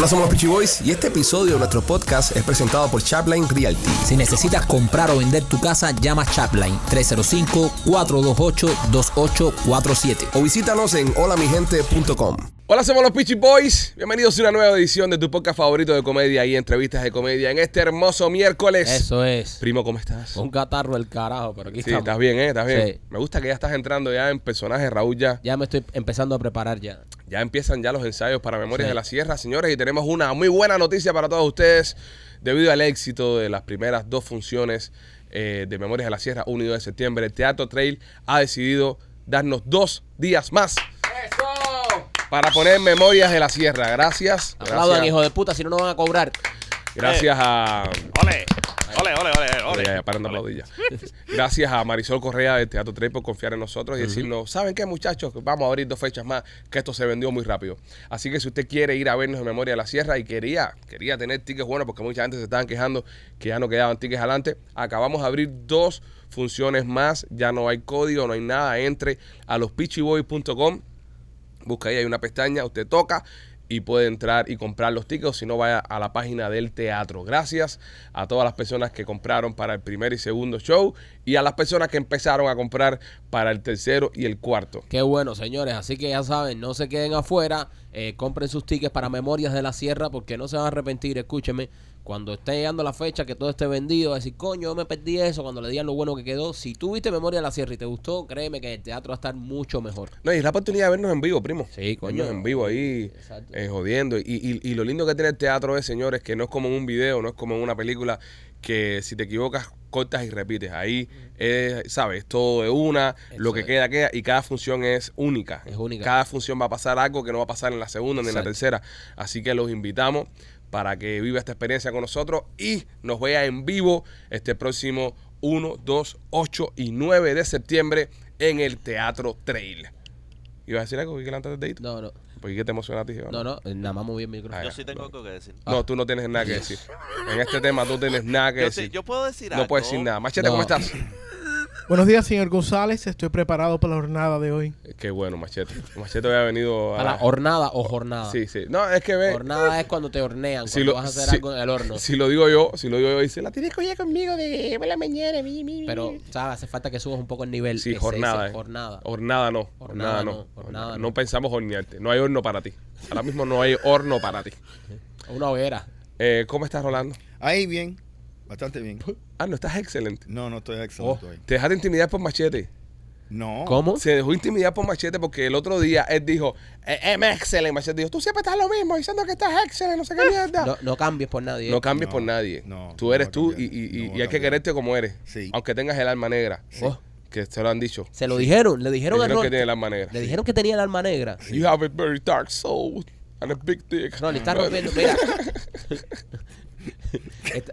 Hola, somos los Peachy Boys y este episodio de nuestro podcast es presentado por Chapline Realty. Si necesitas comprar o vender tu casa, llama Chapline 305-428-2847. O visítanos en holamigente.com. Hola, somos los Peachy Boys. Bienvenidos a una nueva edición de tu podcast favorito de comedia y entrevistas de comedia en este hermoso miércoles. Eso es. Primo, ¿cómo estás? Un catarro el carajo, pero aquí Sí, estamos. estás bien, ¿eh? Estás bien. Sí. Me gusta que ya estás entrando ya en personaje, Raúl, ya. Ya me estoy empezando a preparar ya. Ya empiezan ya los ensayos para Memorias Sí. de la Sierra, señores, y tenemos una muy buena noticia para todos ustedes. Debido al éxito de las primeras dos funciones eh, de Memorias de la Sierra, 1 y 2 de septiembre, el Teatro Trail ha decidido darnos dos días más para poner Memorias de la Sierra. Gracias. Aplaudan, Gracias, hijo de puta, si no nos van a cobrar. gracias a... Ole, ole, ole, ole, Ya, ole. ya, paren de aplaudir ya. Gracias a Marisol Correa del Teatro Trail por confiar en nosotros y decirnos, ¿saben qué muchachos? Vamos a abrir dos fechas más, que esto se vendió muy rápido. Así que si usted quiere ir a vernos en Memoria de la Sierra y quería, quería tener tickets buenos, porque mucha gente se estaban quejando que ya no quedaban tickets adelante, acabamos de abrir dos funciones más, ya no hay código, no hay nada, entre a lospitchyboys.com Busca ahí, hay una pestaña, usted toca y puede entrar y comprar los tickets, si no vaya a la página del teatro. Gracias a todas las personas que compraron para el primer y segundo show y a las personas que empezaron a comprar para el tercero y el cuarto. Qué bueno, señores. Así que ya saben, no se queden afuera. eh, compren sus tickets para Memorias de la Sierra porque no se van a arrepentir. Escúcheme, cuando esté llegando la fecha que todo esté vendido, decir, coño, yo me perdí eso. Cuando le digan lo bueno que quedó. Si tú viste Memorias de la Sierra y te gustó, créeme que el teatro va a estar mucho mejor. No, y es la oportunidad de vernos en vivo, primo. Sí, coño. Vernos en vivo ahí, eh, jodiendo. Y, y- y lo lindo que tiene el teatro es, señores, que no es como en un video, no es como en una película, que si te equivocas, cortas y repites. Ahí, eh, ¿sabes? Todo de una, lo que queda, queda. Y cada función es única. Es única. Cada función va a pasar algo que no va a pasar en la segunda ni en la tercera. Así que los invitamos para que viva esta experiencia con nosotros y nos vea en vivo este próximo 1, 2, 8 y 9 de septiembre en el Teatro Trail. ¿Ibas a decir algo? ¿Que el dedito? No, no. ¿Por qué te emocionaste? Iván? No, no. Nada más moví el micrófono. Yo sí tengo algo que decir. No, tú no tienes nada que decir. En este tema tú tienes nada que Yo, decir. sí, yo puedo decir no algo. puedes decir nada. Machete, No. ¿cómo estás? Buenos días, señor González. Estoy preparado para la jornada de hoy. Qué bueno, Machete. Machete había venido A a... la hornada o jornada. Sí, sí. No, es que ve... Hornada es cuando te hornean, Si cuando lo- vas a hacer si- algo en el horno. Si lo digo yo, si lo digo yo, dice, la tienes que oír conmigo de la mañana. mi, mi, mi". Pero, ¿sabes? Hace falta que subas un poco el nivel. Sí, Ese- jornada. ese eh. Jornada. Hornada no. Hornada no, hornada no. no. pensamos hornearte. No hay horno para ti. Ahora mismo no hay horno para ti. Una hoguera. Eh, ¿Cómo estás, Rolando? Ahí bien, bastante bien. Ah, no, estás excelente. No, no estoy Oh, excelente hoy. te dejaste intimidar por Machete. No. ¿Cómo? Se dejó intimidar por Machete porque el otro día él dijo, "Eh, em excelente. Machete dijo, tú siempre estás lo mismo diciendo que estás excelente, no sé qué mierda. No, no cambies por nadie. No cambies No, por nadie. no, tú eres tú y, y- y- y hay que quererte como eres. Sí. Aunque tengas el alma negra. Sí. Oh, Que te lo han dicho. se lo dijeron, le dijeron, Dijeron a que tiene el alma negra. Le dijeron que tenía el alma negra. You have a very dark soul and a big dick. No, le está rompiendo. Mira. Esta-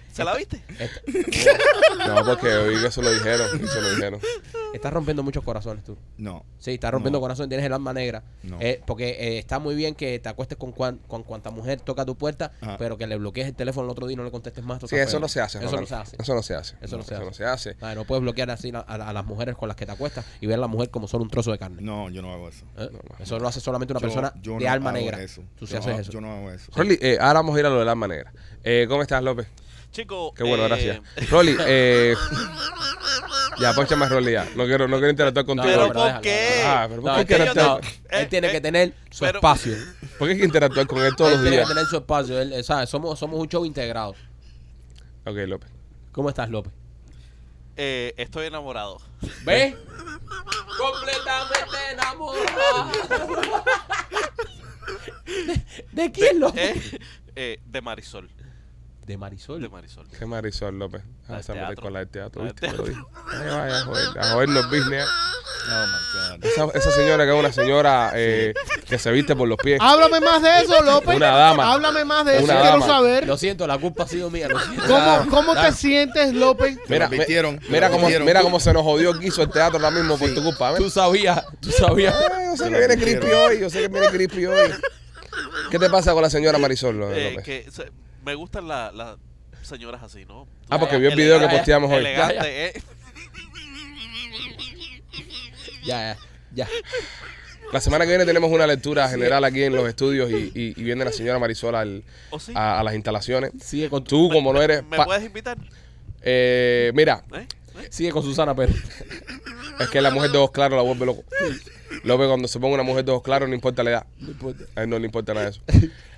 ¿Se la viste? No, porque oí que eso lo dijeron. Eso lo dijeron. Estás rompiendo muchos corazones tú. No. Sí, estás rompiendo No. corazones, tienes el alma negra. No. Eh, porque eh, está muy bien que te acuestes con, cuan- con cuanta mujer toca tu puerta, Ajá. pero que le bloquees el teléfono el otro día y no le contestes más. Sí, eso no se hace. Eso no se hace. Eso no se hace. Eso no se Eso hace. no se hace. Ah, no puedes bloquear así a, a- a las mujeres con las que te acuestas y ver a la mujer como solo un trozo de carne. No, yo no hago eso. ¿Eh? eso lo hace solamente una Yo- persona yo de no alma hago negra. Eso. Tú sí yo, haces no- eso. Yo no hago eso. Rolly, eh, ahora vamos a ir a lo del alma negra. Eh, ¿Cómo estás, López? Chico. Qué bueno, eh, gracias. Rolly, eh, ya, poncha más Rolly ya. No quiero, no quiero interactuar contigo. Pero hoy. ¿por qué? Ah, pero ¿por qué interactuar? él tiene eh, que tener su pero- espacio. ¿Por qué hay que interactuar con él todos Él los tiene días? que tener su espacio. Él, ¿sabes? Somos, somos un show integrado. Ok, López. ¿Cómo estás, López? eh, estoy enamorado. ¿Ves? Completamente enamorado. ¿De, de quién, López? Eh, eh, de Marisol. De Marisol. De Marisol. Qué Marisol López. La Vas a del meter con la del teatro. ¿viste? Teatro. Ay, vaya, a joder, a jodernos business. Oh my God. Esa, esa señora que es una señora eh, que se viste por los pies. Háblame más de eso, López. Una dama. Háblame más de eso. Una Quiero dama. saber Lo siento, la culpa ha sido mía. Lo siento. cómo, cómo te sientes, López. Advirtieron, te mira cómo, mira cómo se nos jodió el guiso el teatro ahora mismo por tu culpa. ¿ves? Tú sabías, tú sabías. Ay, yo sé que viene creepy hoy. Yo sé que viene creepy hoy. ¿Qué te pasa con la señora Marisol López? Eh, que se- me gustan la- las señoras así, ¿no? Ah, porque vio el video que Elegante, posteamos hoy. Elegante, ¿eh? Ya, ya, ya. La semana que viene tenemos una lectura general aquí en los estudios y, y- y viene la señora Marisol al- ¿O sí? a, a las instalaciones. Sigue con, Tú, como no eres... ¿Me pa- puedes invitar? eh, mira, ¿Eh? ¿Eh? sigue con Susana Pérez. es que la mujer de ojos claros la vuelve loco. López, cuando se ponga una mujer de ojos claros, no importa la edad. A él no le importa nada de eso.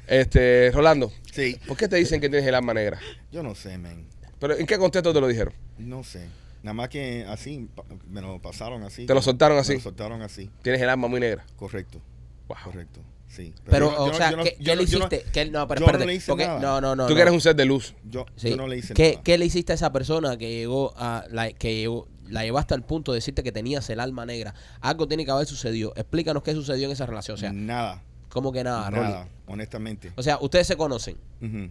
Este, Rolando, Sí. ¿por qué te dicen que tienes el alma negra? Yo no sé, men. ¿Pero en qué contexto te lo dijeron? No sé. Nada más que así, me lo pasaron así. ¿Te lo soltaron así? Me lo soltaron así. Tienes el alma muy negra. Correcto. Wow. Correcto. Sí. Pero, yo o yo sea, no- ¿qué, yo qué no- le yo no- hiciste? ¿Qué- no, pero yo no espérate. le hice porque- nada. no, no, no. Tú no. que eres un ser de luz. Yo, Sí. yo no le hice ¿Qué, nada. qué le hiciste a esa persona que llegó a la que llegó- la llevaste al punto de decirte que tenías el alma negra? Algo tiene que haber sucedido. Explícanos qué sucedió en esa relación. O sea, nada. ¿Cómo que nada, Rolly? Nada, honestamente. O sea, ustedes se conocen, Ujú.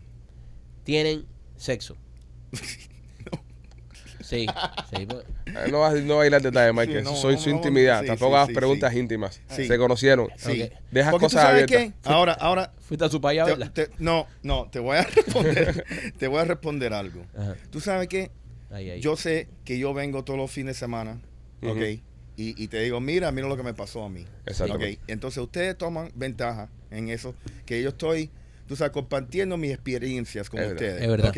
tienen sexo. Sí, sí. pues. Eh, No vas no va a ir al detalle, Mike. Sí, eso no, soy no, su no, intimidad. sí, Tampoco sí, hagas sí, preguntas sí. íntimas. Sí. Se conocieron. Sí. Ok. Dejas Porque tú cosas sabes abiertas. qué? Ahora, ahora, Fuiste a su país a te- verla. te- no, no, te voy a responder, te voy a responder algo. Ajá. Tú sabes qué? Ahí, ahí. Yo sé que yo vengo todos los fines de semana, Ujú. ¿ok? Y, y te digo, mira, mira lo que me pasó a mí. ¿ok? Entonces ustedes toman ventaja en eso, que yo estoy, tú sabes, compartiendo mis experiencias con Es verdad. ustedes. Es verdad.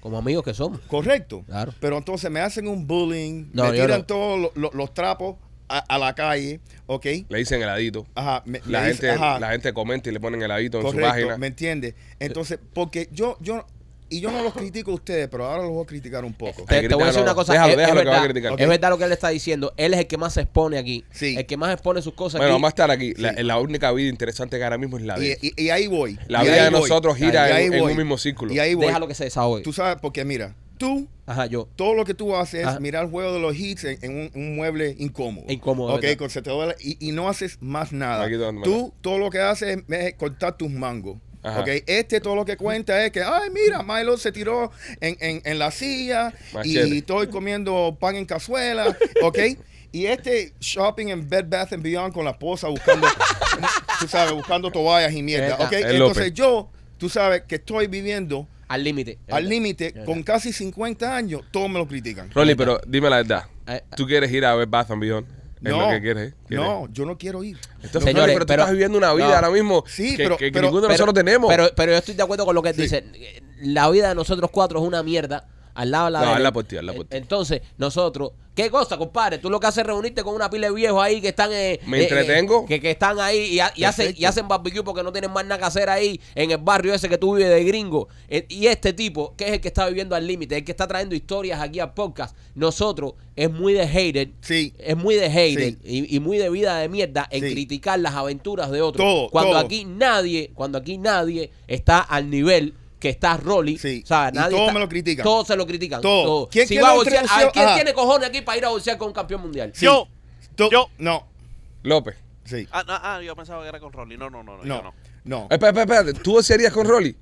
Como amigos que somos. Correcto. Claro. Pero entonces me hacen un bullying, No, me tiran no. todos lo- lo- los trapos a, a la calle, ¿ok? Le dicen heladito. Ajá, me- La gente, dice- ajá. la gente comenta y le ponen heladito en su Correcto, página. ¿me entiendes? Entonces, porque yo, yo, y yo no los critico a ustedes, pero ahora los voy a criticar un poco. Te, voy a decir una cosa. Déjalo, es, déjalo es que va a verdad, criticar. es verdad lo que él está diciendo. Él es el que más se expone aquí. Sí. El que más expone sus cosas Bueno, aquí. vamos a estar aquí. La, Sí. la única vida interesante que ahora mismo es la de Y, él. y- y ahí voy. La y vida de voy. nosotros gira en, un mismo círculo. Y ahí voy. Déjalo que se desahogue. Tú sabes, porque mira, tú, Ajá, yo. todo lo que tú haces Ajá. es mirar el juego de los hits en, en un, un mueble incómodo. Incómodo, Ok, ¿verdad? con se te duele y, y no haces más nada. Aquí Tú, todo lo que haces es, es cortar tus mangos. Ajá. Ok, este todo lo que cuenta es que, ay, mira, Milo se tiró en, en- en la silla Machete. y estoy comiendo pan en cazuela, ok. Y este shopping en Bed Bath and Beyond con la esposa buscando, tú sabes, buscando toallas y mierda, ok. El Entonces López. yo, tú sabes que estoy viviendo Al límite. al límite con casi 50 años, todos me lo critican. Rolly, pero dime la verdad. Eh, ¿Tú quieres ir a ver Bath and Beyond? Es lo que quieres. ¿Quieres? no, yo no quiero ir. Entonces, Señores, pero tú pero- estás viviendo una vida no. ahora mismo Sí, que, pero- que- que pero- ninguno de nosotros tenemos. Pero, pero yo estoy de acuerdo con lo que él dice. La vida de nosotros cuatro es una mierda. Al lado de la No, habla por ti, habla por ti. Entonces, nosotros, ¿qué cosa, compadre? Tú lo que haces es reunirte con una pila de viejos ahí que están. eh, Me eh, entretengo. eh, que, que están ahí y, ha- y hacen, y hacen barbecue porque no tienen más nada que hacer ahí en el barrio ese que tú vives de gringo. Eh, y este tipo, que es el que está viviendo al límite, el que está trayendo historias aquí al podcast, nosotros es muy de hater. Sí. Es muy de hater Sí. y, y muy de vida de mierda en Sí. criticar las aventuras de otros. Todo, cuando todo. aquí nadie, cuando aquí nadie está al nivel que está Rolly. Sí. O sea, Y nadie todos está- me lo critican. Todos se lo critican. Todo. Todo. ¿Quién si quiere va a la boxear, a ver, introducción? ¿quién Ajá. tiene cojones aquí para ir a boxear con un campeón mundial? Sí. Yo. Tú- Yo. No, López. sí. Ah, no, ah, yo pensaba que era con Rolly. No, no, no, no. No, Yo no. no. Espera, espera, espérate. ¿Tú serías con Rolly?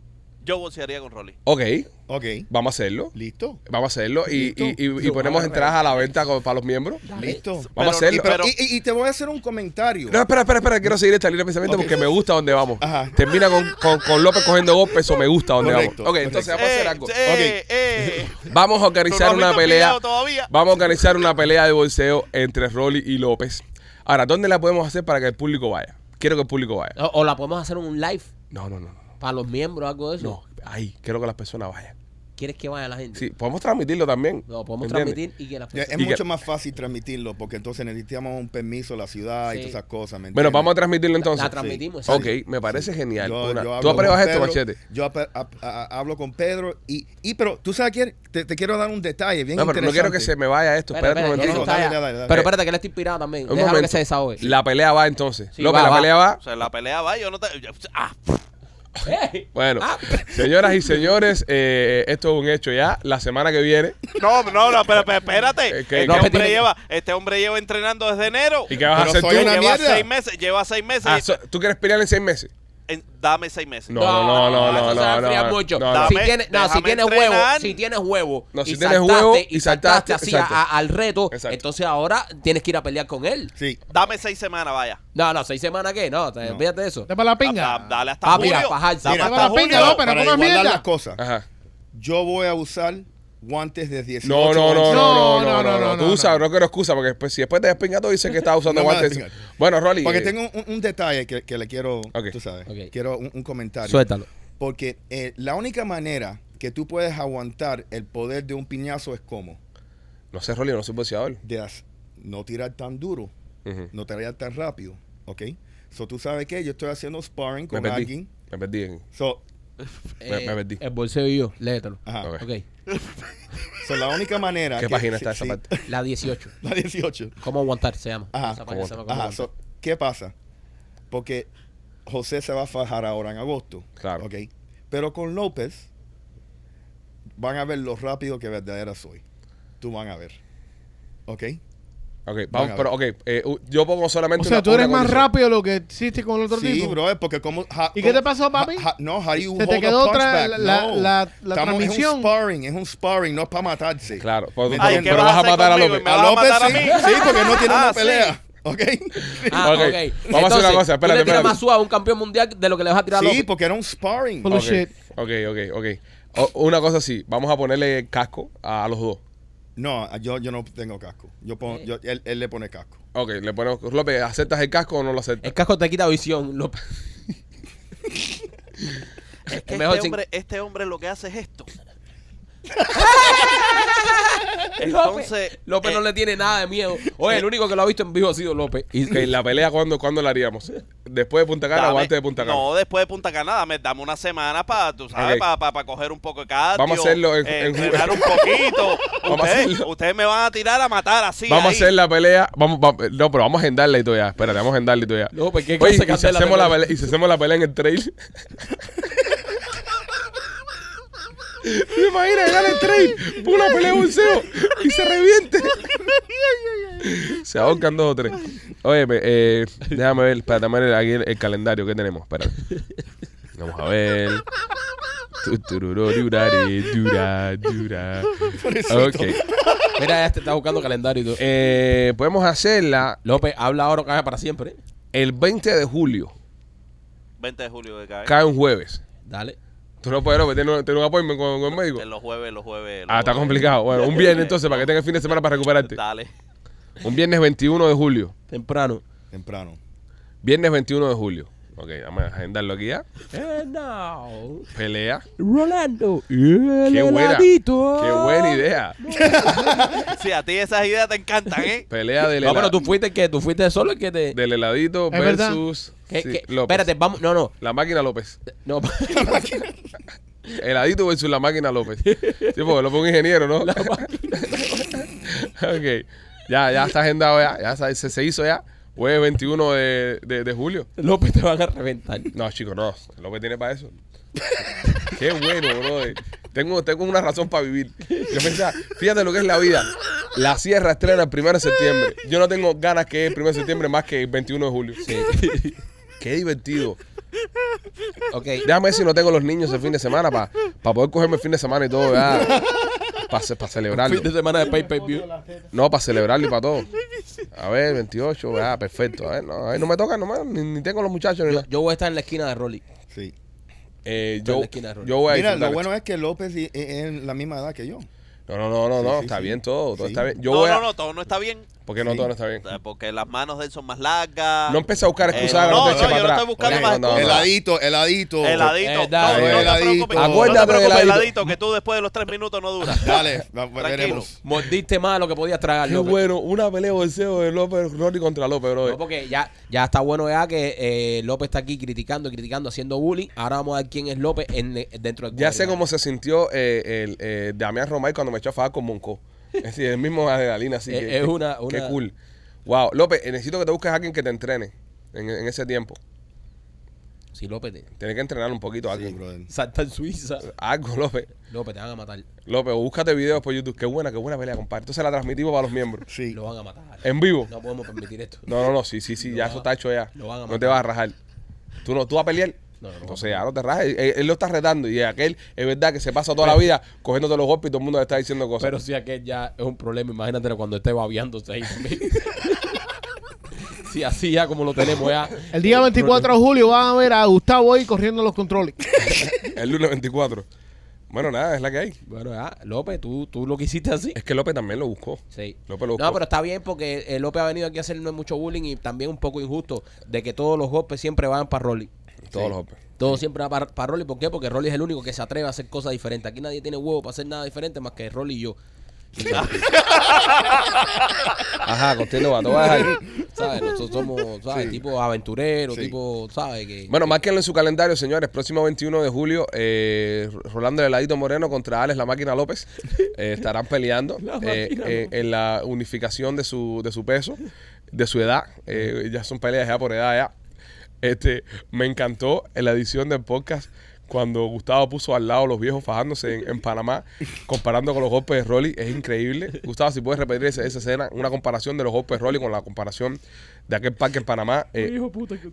Yo boxearía con Rolly. Ok, Ok, vamos a hacerlo. listo. Vamos a hacerlo. Y, y, y- y ponemos entradas a la venta con- para los miembros. Listo. Vamos a hacerlo. Pero- y, y- y te voy a hacer un comentario. No, espera, espera, espera. Quiero seguir esta línea de pensamiento Ok. porque me gusta donde vamos. Ajá. Termina con, con, con López cogiendo golpes o me gusta donde Correcto, vamos. Ok, entonces vamos a hacer Eh, algo. eh, eh. Vamos a ¿Tú organizar una pelea. todavía? Vamos a organizar una pelea de bolseo entre Rolly y López. Ahora, ¿dónde la podemos hacer para que el público vaya? Quiero que el público vaya. O, o la podemos hacer en un live No, no, no. No, para los miembros, algo de eso. no. ahí. Quiero que las personas vayan. ¿Quieres que vaya la gente? Sí, podemos transmitirlo también. No, podemos ¿entiendes? transmitir y que las personas... Es que- mucho más fácil transmitirlo porque entonces necesitamos un permiso de la ciudad y todas esas cosas. ¿me Bueno, vamos a transmitirlo entonces. La transmitimos. Ok, sí. me parece genial. Yo- Una- yo ¿Tú hablo apruebas con esto, Pedro, Machete? Yo a- hablo con Pedro y, y pero tú sabes quién te, te quiero dar un detalle bien No, pero no quiero que se me vaya esto. Que dale, ya- dale, dale. Pero espérate, que él está inspirado también. Un Déjalo que momento. se desahogue. La pelea va entonces. Sí, López, va, la pelea va. O sea, la pelea va, yo no te... ah. Bueno, Ah. señoras y señores, eh, esto es un hecho ya. La semana que viene. no, no, no, pero, pero espérate. Eh, Este, que- no, que hombre tiene- lleva, este hombre lleva entrenando desde enero. ¿Y qué vas a Pero hacer soy tú? una lleva mierda. seis meses, lleva seis meses. Ah, so- ¿Tú quieres pelear en seis meses? En- dame seis meses. No, no, no, no, no, eso se va a no, no, mucho. no, no. Si Dame- tienes, no, si tienes huevo, entrenar. si tienes huevo, No, si y tienes saltaste, huevo y y saltaste saltaste, así a- al reto, Exacto. entonces ahora tienes que ir a pelear con él. Sí. Dame seis semanas, vaya. No, no, seis semanas qué, no, te, No. olvídate de eso. Dame la pinga. dale hasta Papi, julio. a fajarse. Dame Mira, hasta Dame la pinga, no, pero para igualar mierda. las cosas, Ajá. yo voy a usar guantes de 18 No, no, no, no, no, no, No, no, Tú no, usas, no. quiero excusa porque después, si después te despinga todo dice que estás usando No guantes. Bueno, Rolly. Porque eh, tengo un, un detalle que, que le quiero, Ok. tú sabes, quiero un, un comentario. Suéltalo. Porque eh, la única manera que tú puedes aguantar el poder de un piñazo es como No sé, Rolly, no soy boxeador. de as- no tirar tan duro, Ujú. no tirar tan rápido, ¿ok? So tú sabes que yo estoy haciendo sparring Me con perdí. alguien. Me perdí. Me- me perdí. El bolseo y yo, léetelo. ajá. Ok. Ok. So, la única manera. ¿Qué que- página sí, está esa sí, parte? La 18. La 18. ¿Cómo aguantar se llama? Ajá. Esa página se llama ¿Cómo Ajá, so, ¿qué pasa? Porque José se va a fajar ahora en agosto. Claro. ¿ok? Pero con López van a ver lo rápido que verdadera soy. Tú van a ver. ¿Ok? Ok, vamos, pero ok. eh, u- yo pongo O solamente sea, una- tú eres una más condición. rápido de lo que hiciste con el otro Sí, tipo. bro, porque como... ¿Y qué te pasó, papi? no, how you Se te hold a quedó punch otra- back? la- No. la- la Estamos- transmisión. Es un sparring, es un sparring, no es para matarse. Claro, pues, ¿Me Ay, pero vas a vas a hacer matar a conmigo? López. ¿Me A vas a López matar a sí, mí? sí, porque no tiene Ah, una sí. pelea. ¿Ok? Ah, Ok. ok. Vamos a hacer una Entonces, cosa, Tú espérate, le tiras espérate. más suave a un campeón mundial de lo que le vas a tirar a Sí, López. porque era un sparring. Of Ok, shit. ok, ok, ok. O- una cosa así, vamos a ponerle casco a, los dos. No, yo, yo no tengo casco. Yo pongo, yo, él, él le pone casco. Ok, le ponemos, López, ¿aceptas el casco o no lo aceptas? El casco te quita visión, López. Es que mejor este sin- hombre, este hombre lo que hace es esto. Entonces, López eh, no le tiene nada de miedo. Oye, el único que lo ha visto en vivo ha sido López. Y la pelea, ¿cuándo, ¿cuándo la haríamos? ¿Después de Punta Cana o antes de Punta Cana? No, después de Punta Cana, dame, dame una semana para, tú sabes, para coger un poco de cardio. Vamos a hacerlo en- eh, en- entrenar un poquito. Vamos a ustedes, hacerlo. ustedes me van a tirar a matar así. Vamos a hacer la pelea. Vamos, vamos- no, pero vamos a agendarla y todo ya. Espérate, vamos a agendarla y todo ya. López, ¿qué Oye, y si, hacemos la pelea, y si hacemos la pelea en el trail. ¿Te imaginas ganar el por Una pelea de boxeo y se reviente. se ahorcan dos o tres. Oye, eh, déjame ver, déjame ver aquí el, el calendario que tenemos. Espérate. Vamos a ver. Dura, dura. Ok. Mira, este está buscando calendario y todo. Eh, podemos hacerla López, habla ahora o cae para siempre. el 20 de julio. 20 de julio que cae. Cae un jueves. Dale. Tú no puedes, tener un, un appointment con, con el médico. En los jueves, los jueves. los Ah, está jueves. complicado. Bueno, un viernes entonces para que tengas fin de semana para recuperarte. Dale. Un viernes 21 de julio. Temprano. Temprano. Viernes 21 de julio. Ok, vamos a agendarlo aquí ya. Eh, no. Pelea. Rolando. Qué buena. Qué buena idea. Sí, a ti esas ideas te encantan, ¿eh? Pelea del, No, pero tú fuiste que tú fuiste solo el que te. del heladito Es verdad. versus ¿Qué- sí, qué? López. Espérate, vamos. No, no. La máquina López. No. Heladito versus la máquina López. Sí, porque López es un ingeniero, ¿no? ok. Ya, ya está agendado ya. Ya se, se hizo ya. Jueves 21 de, de, de julio. López te van a reventar. No, chicos, no. López tiene para eso. Qué bueno, bro. Tengo, tengo una razón para vivir. Yo pensaba, fíjate lo que es la vida. La sierra estrena el 1 de septiembre. Yo no tengo ganas que el 1 de septiembre más que el 21 de julio. Sí. Qué divertido. ok. Déjame ver si no tengo los niños el fin de semana para poder cogerme el fin de semana y todo, Para celebrarlo. Fin de semana de pay per view. No, para celebrarlo y para todo. A ver, 28, ah, perfecto. A ver, no, ahí no me toca nomás, ni, ni tengo los muchachos ni Yo, nada. yo voy a estar en la esquina de Rolly. Sí. Eh, yo, la esquina de Rolly. yo voy a Mira, lo bueno es que López es, es la misma edad que yo. No, no, no, no, Sí, no, sí, está sí. bien todo, todo Sí. está bien. Yo no, voy a... no, no, todo no está bien. ¿Por qué no todo no está bien? eh, Porque las manos de él son más largas. No empecé a buscar excusas Eh, no, no, te yo no estoy buscando más no, no, no. Heladito, heladito. Heladito. Eh, no, dale. no, no te Heladito. preocupes. Acuérdate no te preocupes, heladito. heladito, que tú después de los tres minutos no duras. Dale, veremos. Mordiste más lo que podías tragar, Qué López. bueno, una pelea de bolseo de López, Rory contra López, bro. No, porque ya, ya está bueno ya que eh, López está aquí criticando, criticando, haciendo bullying. Ahora vamos a ver quién es López en, dentro del Ya sé cómo se sintió eh, el Damián Romay cuando me echó a fajar con Monco. Es decir, el mismo adrenalina, así Es- que, es una- Qué cool. Wow, López, eh, necesito que te busques a alguien que te entrene en, en ese tiempo. Sí, López, te, Tienes que entrenar un poquito a Sí, alguien. salta en Suiza. Algo, López. López, te van a matar. López, búscate videos por YouTube. Qué buena, qué buena pelea, compadre. Entonces la transmitimos para los miembros. Sí. Lo van a matar. En vivo. No podemos permitir esto. No, no, no, sí, sí, sí, Lo ya eso está hecho ya. lo van a No matar. te vas a rajar. Tú no, tú vas a pelear. No, no, no Entonces ya no te rajes. Él, él lo está retando y aquel es verdad que se pasa toda la vida cogiéndote los golpes y todo el mundo le está diciendo cosas. Pero si aquel ya es un problema, imagínate cuando esté babeándose ahí también. si así ya como lo tenemos ya. El día 24 de julio van a ver a Gustavo ahí corriendo los controles. El lunes 24. Bueno, nada, es la que hay. Bueno, ya, López, tú, tú lo que hiciste así. Es que López también lo buscó. Sí. López lo buscó. No, pero está bien porque eh, López ha venido aquí a hacernos mucho bullying y también un poco injusto de que todos los golpes siempre van para Rolly. Todos Sí. los López. Todo siempre va para, para Rolly. ¿Por qué? Porque Rolly es el único que se atreve a hacer cosas diferentes. Aquí nadie tiene huevo para hacer nada diferente más que Rolly y yo. Ajá, contigo va. ¿Sabes? Nosotros somos, ¿sabes? Sí. Tipo aventurero, Sí. tipo, ¿sabes? Que, Bueno, márquenlo en su calendario, señores. Próximo 21 de julio, eh, Rolando Heladito Moreno contra Alex La Máquina López eh, estarán peleando La eh, eh, en la unificación de su, de su peso, de su edad. Eh, ya son peleas ya por edad ya. Este, me encantó en la edición del podcast cuando Gustavo puso al lado los viejos fajándose en, en Panamá, comparando con los golpes de Rolly. Es increíble. Gustavo, si puedes repetir esa, esa escena, una comparación de los golpes de Rolly con la comparación de aquel parque en Panamá. eh,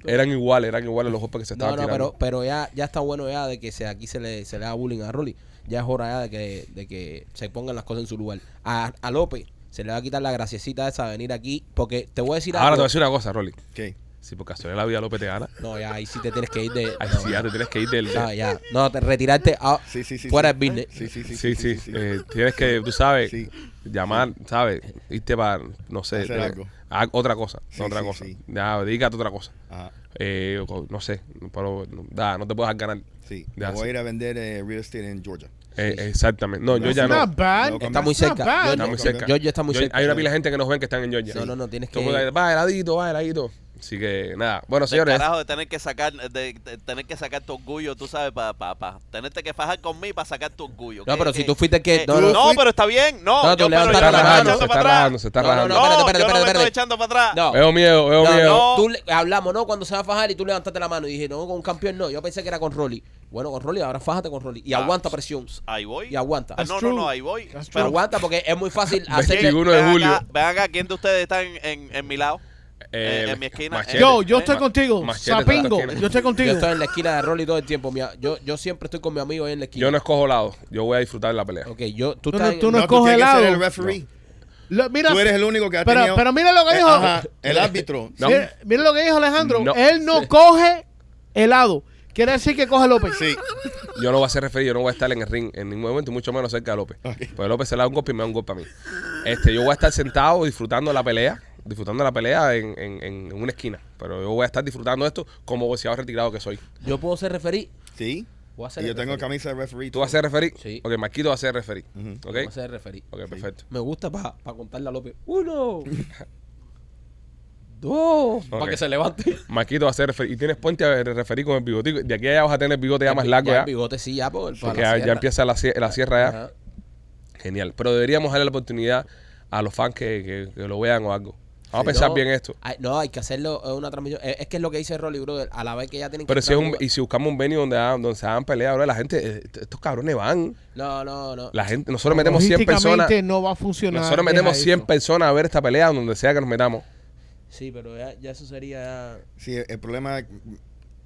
eran iguales, eran iguales los golpes que se no, estaban no, tirando. pero, pero ya, ya está bueno ya de que se, aquí se le, se le haga bullying a Rolly. Ya es hora ya de que, de que se pongan las cosas en su lugar. A, a López se le va a quitar la graciecita esa de venir aquí. Porque te voy a decir Ahora te algo. voy a decir una cosa, Rolly. ¿Qué? Si por casualidad la vida López te gana, No, ya ahí sí te tienes que ir de. ahí no, sí ya te tienes que ir del... ya, ya. No, te, retirarte a- Sí, sí, sí. fuera sí. del business. Sí, sí, sí. Sí, sí, eh, tienes que, tú sabes, Sí. llamar, ¿sabes? Irte para, no sé, Hacer algo. otra cosa, Sí, otra sí, cosa. sí. Ya, dedícate a otra cosa. Ajá. Eh, no sé, pero no, da, no te puedes ganar. Sí. Ya, Me voy sí. a ir a vender eh, real estate en Georgia. Eh, exactamente. No, yo ya no. No, Está muy cerca. bad. Yo- Está muy cerca. Georgia está muy cerca. Hay una pila de gente que nos ven que están en Georgia. No, no, no, tienes que. Va heladito, va heladito. Así que nada. Bueno, señores. carajo de tener que sacar, de, de tener que sacar tu orgullo, tú sabes, para pa, pa, tenerte que fajar conmigo para sacar tu orgullo. No, ¿Qué- pero qué- si tú fuiste que. qué- No, No, no, pero está bien. No, No, yo, pero yo está no rajando, se está rajando, se está No, no, rajando. no, espérate, espérate, yo no me espérate, estoy espérate. echando para atrás. No. Veo miedo, veo No, miedo. no, tú le- hablamos, ¿no? Cuando se va a fajar y tú levantaste la mano y dije, no, con un campeón no. Yo pensé que era con Rolly. Bueno, con Rolly, ahora fájate con Rolly. Y Ah, aguanta presión. Ahí voy. Y aguanta. Ah, no, That's no, true. no, ahí voy. Pero Aguanta porque es muy fácil hacerle. 21 de julio. Acá, ven acá, ¿quién de ustedes está en, en, en mi lado? Eh, en- en mi esquina, Machete. Yo, yo Eh, estoy contigo. Machete. Yo estoy Yo contigo. estoy en la esquina de Rolly todo el tiempo. mira. Yo, yo siempre estoy con mi amigo ahí en la esquina. Yo no escojo lado. Yo voy a disfrutar de la pelea. Ok, yo, tú Tú estás no- en- tú no- No, tú escoge tienes que ser helado. el referee. Lo- mira, Tú eres el único que ha pero, tenido... pero mira lo que Eh, dijo. ajá, el árbitro. No. Mira, mira lo que dijo Alejandro. No. Él no coge helado. Quiere decir que coge López. Sí. Yo no voy a ser referido, yo no voy a estar en el ring en ningún momento, y mucho menos cerca de López. Pues López se le da un golpe y me da un golpe a mí. Este, yo voy a estar sentado disfrutando la pelea, disfrutando la pelea en, en- en una esquina. Pero yo voy a estar disfrutando esto como boxeador retirado que soy. Yo puedo ser referí. Sí. Voy a ser Y yo tengo camisa de referee. ¿Tú vas a ser referí? Sí. Ok, Marquito va a ser referí. Ujú. ¿Ok? Voy a ser referí. Ok, perfecto. Me gusta para contarle a López. Uno. Dos. Para que se levante. Marquito va a ser referí. Y tienes puente a referí con el bigotico. De aquí a allá vas a tener el bigote ya más largo Ya ya. el bigote sí, ya, por, para Porque la ya, ya empieza la, la sierra ya. Ajá. Genial. Pero deberíamos darle la oportunidad a los fans que, que- que lo vean o algo. Vamos a pensar no, bien esto. hay- no, hay que hacerlo en una transmisión. Es, es que es lo que dice Rolly, brother. A la vez que ya tienen que. Pero si es un, y si buscamos un venue donde, donde se hagan peleas, bro, la gente, eh, estos cabrones van. No, no, no. La gente, nosotros metemos 100 personas. No va a funcionar. Nosotros metemos Deja 100 eso. personas a ver esta pelea donde sea que nos metamos. Sí, pero ya, ya eso sería. Sí, el problema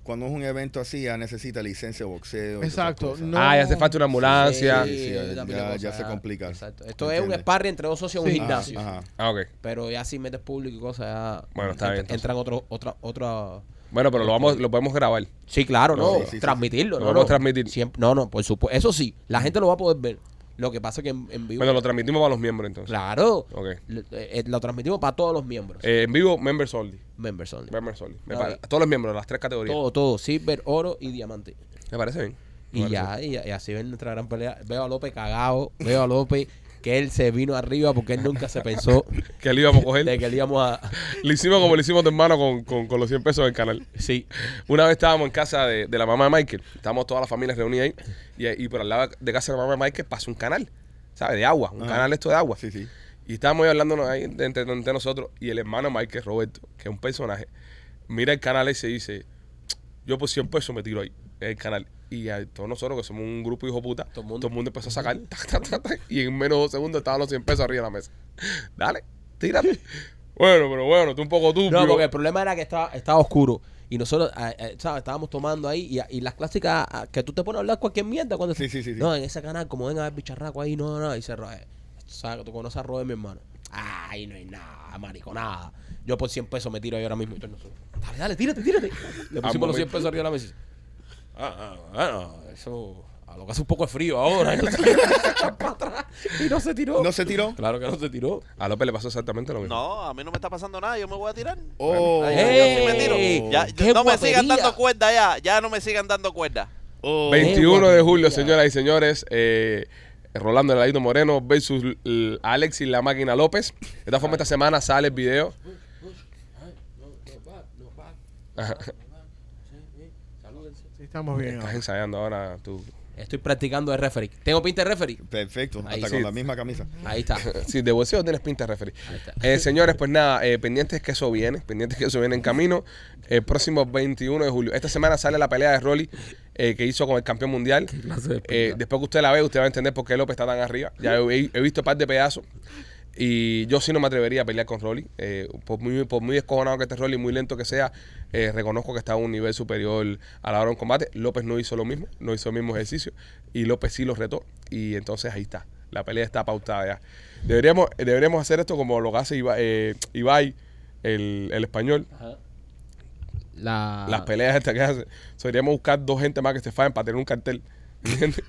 cuando es un evento así, ya necesita licencia de boxeo. Exacto. No. Ah, ya hace falta una ambulancia. Sí, sí, ya- también ya- se complica. Exacto. Esto es un sparring entre dos socios en un Sí. gimnasio. Ajá, ajá. Ah, ok. Pero ya si metes público y cosas, ya. Bueno, está bien. Entran otro, otra, otra. Bueno, pero lo vamos, lo podemos grabar. Sí, claro, no. Sí, sí, sí. transmitirlo, Lo no. a no. transmitir. Siempre- no, no, por supuesto. Eso sí, la gente lo va a poder ver. Lo que pasa es que en, en vivo. Bueno, lo transmitimos para los miembros entonces. claro. Ok. Lo, eh, lo transmitimos para todos los miembros. Eh, en vivo, members only. members only. Members only. Me pare- todos los miembros, las tres categorías. Todo, todo. Silver, oro y diamante. Me parece bien. Me Y parece ya, y, y así ven nuestra gran pelea. Veo a López cagado. Veo a López que él se vino arriba porque él nunca se pensó. Que le íbamos a coger. de que le íbamos a. Le hicimos como le hicimos a tu hermano con, con, con los 100 pesos del canal. Sí. Una vez estábamos en casa de, de la mamá de Michael. Estábamos todas las familias reunidas ahí. Y, y por al lado de casa de la mamá de Michael pasa un canal. ¿Sabes? De agua. Un Ajá. canal esto de agua. Sí, sí. Y estábamos ahí hablándonos ahí entre, entre nosotros. Y el hermano de Michael, Roberto, que es un personaje, mira el canal ese y dice: Yo por 100 pesos me tiro ahí, en el canal. Y a todos nosotros, que somos un grupo hijo puta, Todo todo el mundo. mundo, empezó a sacar. tac, tac, tac, tac, y en menos de dos segundos estaban los 100 pesos arriba de la mesa. Dale, tírate. bueno, pero bueno, tú un poco tú. No, porque el problema era que estaba, estaba oscuro. Y nosotros, ¿sabes? Estábamos tomando ahí. Y, y las clásicas que tú te pones a hablar cualquier mierda. cuando Sí, sí, sí, sí. No, en ese canal, como ven a ver bicharraco ahí, no, no. Y se eh, ¿Sabes? Tú conoces a Robert, mi hermano. Ay, no hay nada, marico, nada. Yo por 100 pesos me tiro ahí ahora mismo. Y nosotros, dale, dale, tírate, tírate. Le pusimos los 100 pesos arriba de la mesa. Ah, ah, bueno, eso. A lo que hace un poco de frío ahora. y no se tiró. ¿No se tiró? Claro que no se tiró. A López le pasó exactamente lo mismo. No, a mí no me está pasando nada, yo me voy a tirar. Oh. Ay, yo sí me tiro. ¡Ey! Ya, ¡Qué no me sigan dando cuerda ya, ya no me sigan dando cuerda. Oh. 21 de julio, señoras y señores. Eh, Rolando Heladito Moreno versus l- Alexis La Máquina López. De esta forma, esta semana sale el video. Sí, estamos bien. Estás ahora. ensayando ahora tú. Estoy practicando de referee. ¿Tengo pinta de referee? Perfecto, Ahí hasta sí. con la misma camisa. Ahí está. Sí, de bolsillo tienes pinta de referir. Ahí está. Eh, señores, pues nada, eh, pendientes que eso viene, pendientes que eso viene en camino. El próximo 21 de julio. Esta semana sale la pelea de Rolly eh, que hizo con el campeón mundial. Eh, después que usted la ve, usted va a entender por qué López está tan arriba. Ya he, he visto un par de pedazos. Y yo sí no me atrevería a pelear con Rolly. Eh, por, muy, por muy escojonado que esté Rolly, muy lento que sea, eh, reconozco que está a un nivel superior a la hora de un combate. López no hizo lo mismo, no hizo el mismo ejercicio. Y López sí lo retó. Y entonces ahí está. La pelea está pautada ya. Deberíamos, deberíamos hacer esto como lo que hace Ibai, eh, Ibai, el, el español. La... Las peleas estas que hace. So, deberíamos buscar dos gente más que se faen para tener un cartel. ¿Entiendes?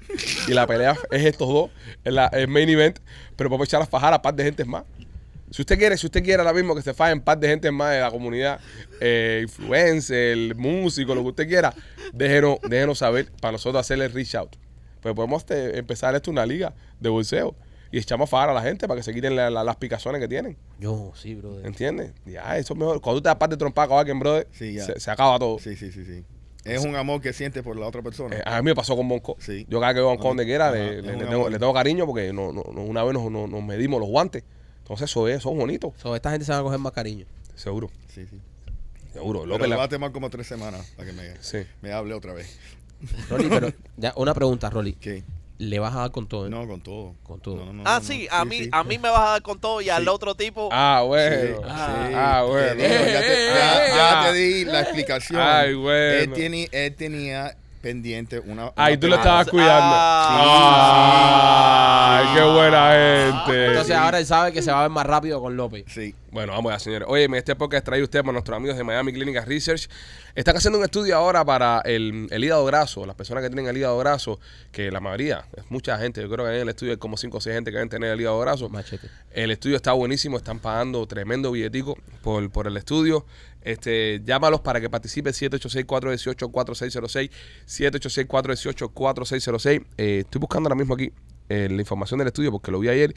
y la pelea es estos dos, el, el main event, pero podemos echar a fajar a par de gente más. Si usted quiere, si usted quiere ahora mismo que se fajen par de gente más de la comunidad, eh, influencer, músico, lo que usted quiera, déjenos, déjenos saber para nosotros hacerle reach out. Pues podemos este, empezar esto una liga de bolseo y echamos a fajar a la gente para que se quiten la- la- las picazones que tienen. Yo, sí, brother. ¿Entiendes? Ya, eso es mejor. Cuando tú te das par de trompada con alguien, brother, Sí, ya. se, se acaba todo. Sí, sí, sí, sí. Es un amor que sientes por la otra persona. Eh, a mí me pasó con Bonco. Sí. Yo cada que veo a Bonco donde quiera, le, tengo, le tengo cariño porque no, no- no- una vez nos, nos- nos medimos los guantes. Entonces eso es, son bonitos. So, esta gente se va a coger más cariño. Seguro, Sí, sí. seguro. Pero López le la- va a tomar como tres semanas para que me, Sí. me hable otra vez. Rolly, pero ya, una pregunta, Rolly. ¿Qué? ¿Le vas a dar con todo? eh? No, con todo. Con todo. No, no, ah, no, sí, no. a mí, sí. a mí me vas a dar con todo y al otro tipo. Ah, Sí, bueno. sí. Ah, bueno. Digo, ya, te, ya- ya te di la explicación. Ay, bueno. Él, tiene, él tenía pendiente una. Ay, una tú lo estabas cuidando. Ah. Ay, qué buena gente. Entonces ahora él sabe que se va a ver más rápido con López. Sí. Bueno, vamos ya, señores. Oye, este podcast trae usted por nuestros amigos de Miami Clinic Research. Están haciendo un estudio ahora para el, el hígado graso, las personas que tienen el hígado graso, que la mayoría, es mucha gente, yo creo que en el estudio hay como 5 o 6 gente que deben tener el hígado graso. Machete. El estudio está buenísimo, están pagando tremendo billetico por, por el estudio. Este, llámalos para que participe 786-418-4606. 786-418-4606. Eh, estoy buscando ahora mismo aquí eh, la información del estudio porque lo vi ayer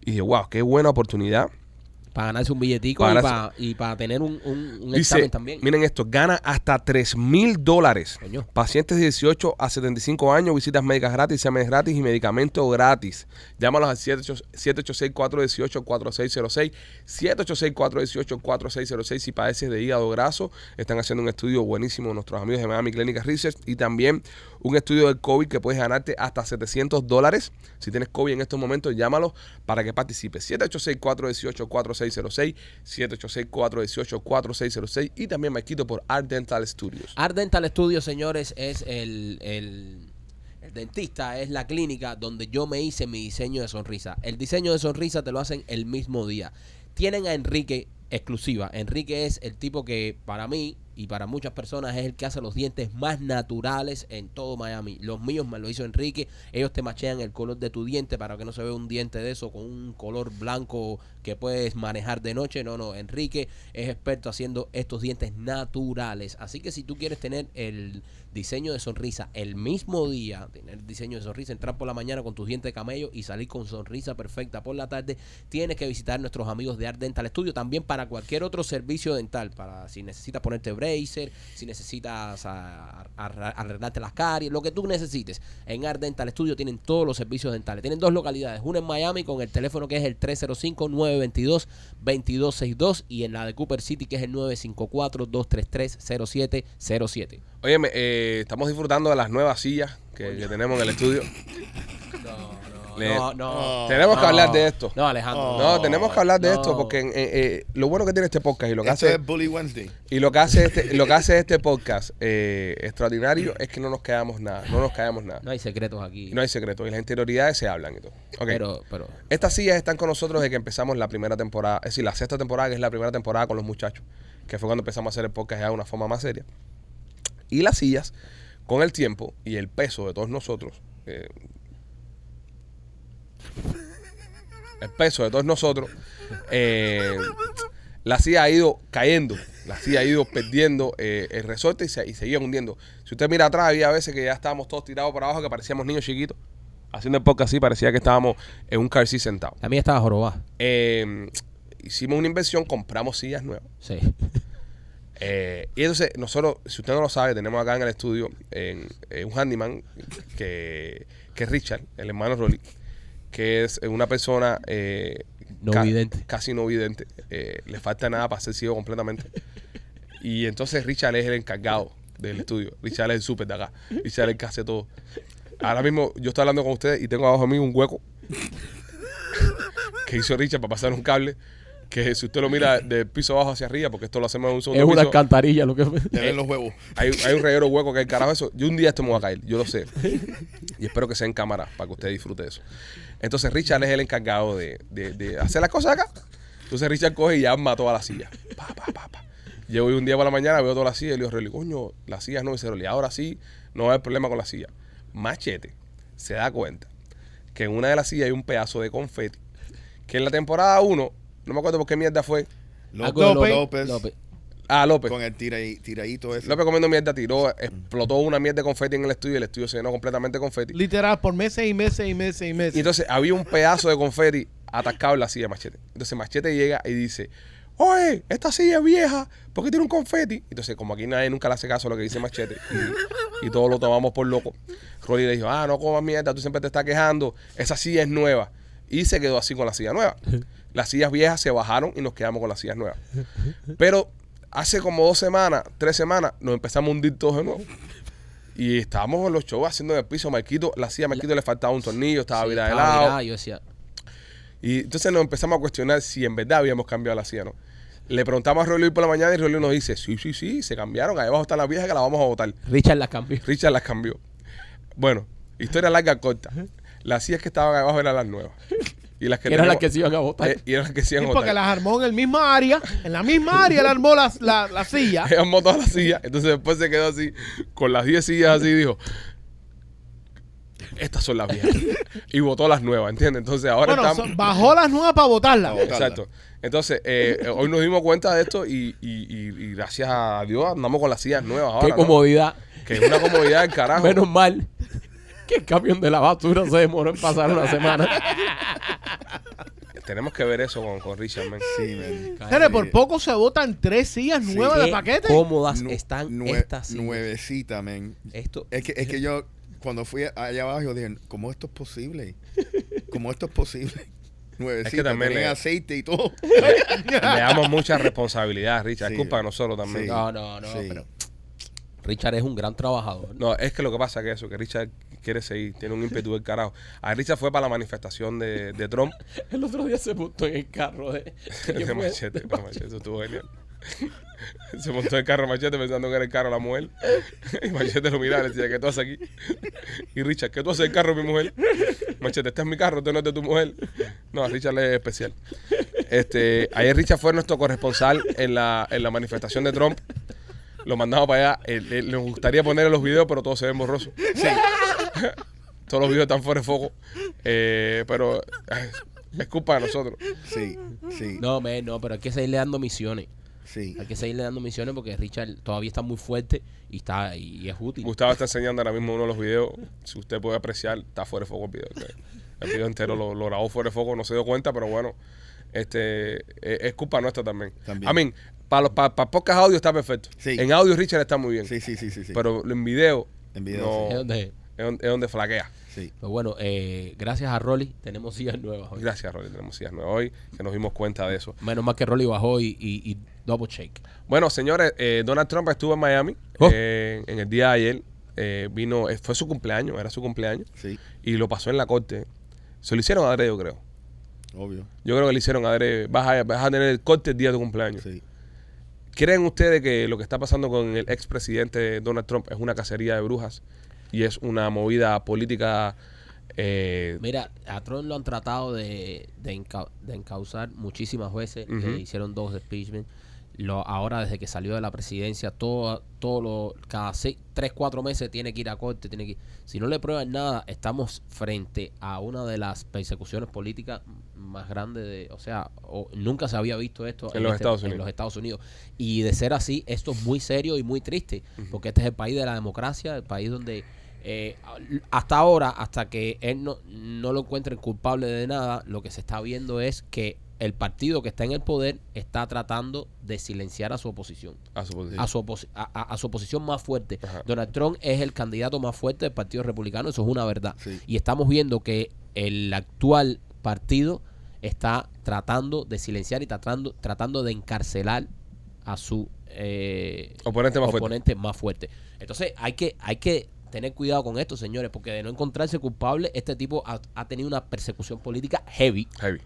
y dije, wow, qué buena oportunidad. Para ganarse un billetico Para y, ganarse- para, y para tener un, un, un Dice, examen también. miren esto, gana hasta 3 mil dólares. Pacientes de 18 a 75 años, visitas médicas gratis, exámenes gratis y medicamentos gratis. Llámalos al 786-418-4606. 786-418-4606 si padeces de hígado graso. Están haciendo un estudio buenísimo nuestros amigos de Miami Clinic Research y también un estudio del COVID que puedes ganarte hasta 700 dólares. Si tienes COVID en estos momentos, llámalos para que participes. 786-418-4606. 786-418-4606 y también me quito por Art Dental Studios. Art Dental Studio, señores, es el, el, el dentista, es la clínica donde yo me hice mi diseño de sonrisa. El diseño de sonrisa te lo hacen el mismo día. Tienen a Enrique exclusiva. Enrique es el tipo que para mí y para muchas personas es el que hace los dientes más naturales en todo Miami. Los míos me lo hizo Enrique. Ellos te machean el color de tu diente para que no se vea un diente de eso con un color blanco que puedes manejar de noche. No, no. Enrique es experto haciendo estos dientes naturales. Así que si tú quieres tener el diseño de sonrisa el mismo día, tener diseño de sonrisa, entrar por la mañana con tus dientes de camello y salir con sonrisa perfecta por la tarde, tienes que visitar nuestros amigos de Art Dental Studio también para cualquier otro servicio dental, para si necesitas ponerte bracer, si necesitas arreglarte las caries, lo que tú necesites. En Art Dental Studio tienen todos los servicios dentales. Tienen dos localidades, una en Miami con el teléfono que es el 305-922-2262 y en la de Cooper City que es el 954-233-0707. Oye, eh, estamos disfrutando de las nuevas sillas que, que tenemos en el estudio. Le- No, no. Tenemos que no. hablar de esto. No, Alejandro. Oh. No, tenemos que hablar de No. esto porque eh, eh, lo bueno que tiene este podcast y lo que Esto hace es Bully Wednesday. y lo que hace este lo que hace este podcast eh, extraordinario es que no nos quedamos nada, no nos callamos nada. No hay secretos aquí. Y no hay secretos y las interioridades se hablan y todo. Ok. Pero, pero. Estas sillas están con nosotros desde que empezamos la primera temporada, es decir, la sexta temporada, que es la primera temporada con los muchachos, que fue cuando empezamos a hacer el podcast ya de una forma más seria. Y las sillas, con el tiempo y el peso de todos nosotros, eh, el peso de todos nosotros, eh, la CIA ha ido cayendo, la CIA ha ido perdiendo eh, el resorte y, se, y seguía hundiendo. Si usted mira atrás, había veces que ya estábamos todos tirados para abajo, que parecíamos niños chiquitos. Haciendo el podcast así, parecía que estábamos en un car seat sentado. La mía estaba jorobada. Eh, hicimos una inversión, compramos sillas nuevas. Sí. Eh, y entonces, nosotros, si usted no lo sabe, tenemos acá en el estudio en, un handyman que, que es Richard, el hermano Rolly, que es una persona eh, No vidente. casi no vidente. Eh, le falta nada para ser ciego completamente. Y entonces Richard es el encargado del estudio. Richard es el súper de acá. Richard es el que hace todo. Ahora mismo yo estoy hablando con ustedes y tengo abajo de mí un hueco que hizo Richard para pasar un cable que si usted lo mira del piso abajo hacia arriba, porque esto lo hacemos en un Es segundo una piso, alcantarilla lo que Le ven los huevos. hay, hay un reguero hueco que el carajo eso. Yo un día esto me va a caer, yo lo sé. Y espero que sea en cámara para que usted disfrute de eso. Entonces Richard es el encargado de, de- de hacer las cosas acá. Entonces Richard coge y arma toda la silla. Pa, pa, pa, pa. Llego un día por la mañana, veo toda la silla y le digo, Rolly, coño, las sillas no, dice Rolly, ahora sí no va a haber problema con la silla. Machete se da cuenta que en una de las sillas hay un pedazo de confeti que en la temporada 1, no me acuerdo por qué mierda fue. López, López. Ah, López. con el tiraí- tiradito ese. López comiendo mierda tiró, explotó una mierda de confeti en el estudio y el estudio se llenó completamente de confeti. Literal, por meses y meses y meses y meses. Y entonces había un pedazo de confeti atascado en la silla de Machete. Entonces Machete llega y dice, oye, esta silla es vieja, ¿por qué tiene un confeti? Entonces como aquí nadie nunca le hace caso a lo que dice Machete y, y todos lo tomamos por loco, Rolly le dijo, ah, no comas mierda, tú siempre te estás quejando, esa silla es nueva. Y se quedó así con la silla nueva. Las sillas viejas se bajaron y nos quedamos con las sillas nuevas. Pero hace como dos semanas, tres semanas, nos empezamos a hundir todos de nuevo. Y estábamos en los shows haciendo en el piso. Marquito, la silla Marquito le faltaba un tornillo, estaba Sí, virada de lado. Yo decía, Y entonces nos empezamos a cuestionar si en verdad habíamos cambiado la silla, ¿no? Le preguntamos a Rolly por la mañana y Rolly nos dice, sí, sí, sí, se cambiaron. Ahí abajo están las viejas que las vamos a botar. Richard la cambió. Richard las cambió. Bueno, historia larga, corta. Las sillas que estaban ahí abajo eran las nuevas. Y las que Que eran las que se iban a votar. eh, y eran las que se iban Sí, a porque botar. las armó en el misma área. En la misma área él armó la, la, la silla. Ella armó todas las sillas. Entonces después se quedó así, con las 10 sillas así, y dijo, estas son las viejas. y votó las nuevas, ¿entiendes? Entonces ahora Bueno, estamos... bajó las nuevas para botarla. Exacto. Entonces, eh, eh, hoy nos dimos cuenta de esto y, y- y- y gracias a Dios andamos con las sillas nuevas ahora. Qué ¿no? comodidad. Que es una comodidad del carajo. Menos mal que el camión de la basura se demoró en pasar una semana. Tenemos que ver eso con, con Richard, man. Sí, man. Señores, por poco se botan tres sillas Sí. nuevas de Qué paquete. cómodas Nu- están nue- estas sillas. Nuevecita, man. Esto, Es que, es que yo, cuando fui allá abajo, yo dije, ¿cómo esto es posible? ¿Cómo esto es posible? Nuevecita, también tenía le- aceite y todo. Le damos mucha responsabilidad, Richard. Sí. Es culpa de nosotros también. Sí. no, no, no, Sí. pero Richard es un gran trabajador. No, es que lo que pasa es que eso, que Richard quiere seguir, tiene un ímpetu del carajo. A Richard fue para la manifestación de, de Trump. El otro día se montó en el carro de, de machete, de machete, eso estuvo genial. Se montó en el carro machete pensando que era el carro de la mujer. Y machete lo miraba y le decía, ¿qué tú haces aquí? Y Richard, ¿qué tú haces en el carro de mi mujer? Machete, este es mi carro, este no es de tu mujer. No, Richard le es especial. Este, ayer Richard fue nuestro corresponsal en la, en la manifestación de Trump. Lo mandamos para allá. Eh, eh, nos gustaría poner los videos, pero todos se ven borrosos. Todos los videos están fuera de foco. Eh, pero es culpa de nosotros. Sí, sí, No, me, no, pero hay que seguirle dando misiones. sí. Hay que seguirle dando misiones porque Richard todavía está muy fuerte y está y es útil. Gustavo está enseñando ahora mismo uno de los videos. Si usted puede apreciar, está fuera de foco el video. El video entero lo, lo grabó fuera de foco, no se dio cuenta, pero bueno, este eh, es culpa nuestra también. También. Para los para, podcast audio está perfecto. Sí. En audio Richard está muy bien. Sí, sí, sí, sí, sí. Pero en video, En video, no, Es donde- es, donde, es donde flaquea. sí. Pues bueno, eh, gracias a Rolly tenemos sillas nuevas hoy. Gracias, Rolly. Tenemos sillas nuevas hoy, que nos dimos cuenta de eso. Menos mal que Rolly bajó y, y, y double shake. Bueno, señores, eh, Donald Trump estuvo en Miami Oh. eh, en el día de ayer. eh, vino, eh, fue su cumpleaños, era su cumpleaños, Sí, y lo pasó en la corte. Se lo hicieron adrede, yo creo. obvio. Yo creo que le hicieron adrede. Vas a, vas a tener el corte el día de tu cumpleaños. Sí. ¿Creen ustedes que lo que está pasando con el expresidente Donald Trump es una cacería de brujas y es una movida política? eh, Mira, a Trump lo han tratado de, de, enca- de encauzar muchísimas veces. Le hicieron dos impeachment. lo, ahora desde que salió de la presidencia, todo, todo lo, cada seis, tres, cuatro meses tiene que ir a corte, tiene que ir. Si no le prueban nada, estamos frente a una de las persecuciones políticas más grandes de, o sea, o- nunca se había visto esto En los Estados en Unidos. los Estados Unidos. Y de ser así, esto es muy serio y muy triste, porque este es el país de la democracia, el país donde eh, hasta ahora, hasta que él no, no lo encuentren culpable de nada, lo que se está viendo es que el partido que está en el poder está tratando de silenciar a su oposición, A su posición. a, su oposi- a, a- a su oposición más fuerte. Ajá. Donald Trump es el candidato más fuerte del Partido Republicano, eso es una verdad. Sí. Y estamos viendo que el actual partido está tratando de silenciar y tratando, tratando de encarcelar a su eh, Oponente más fuerte. oponente más fuerte. Entonces hay que, hay que tener cuidado con esto, señores, porque de no encontrarse culpable, este tipo ha, ha tenido una persecución política heavy. Heavy.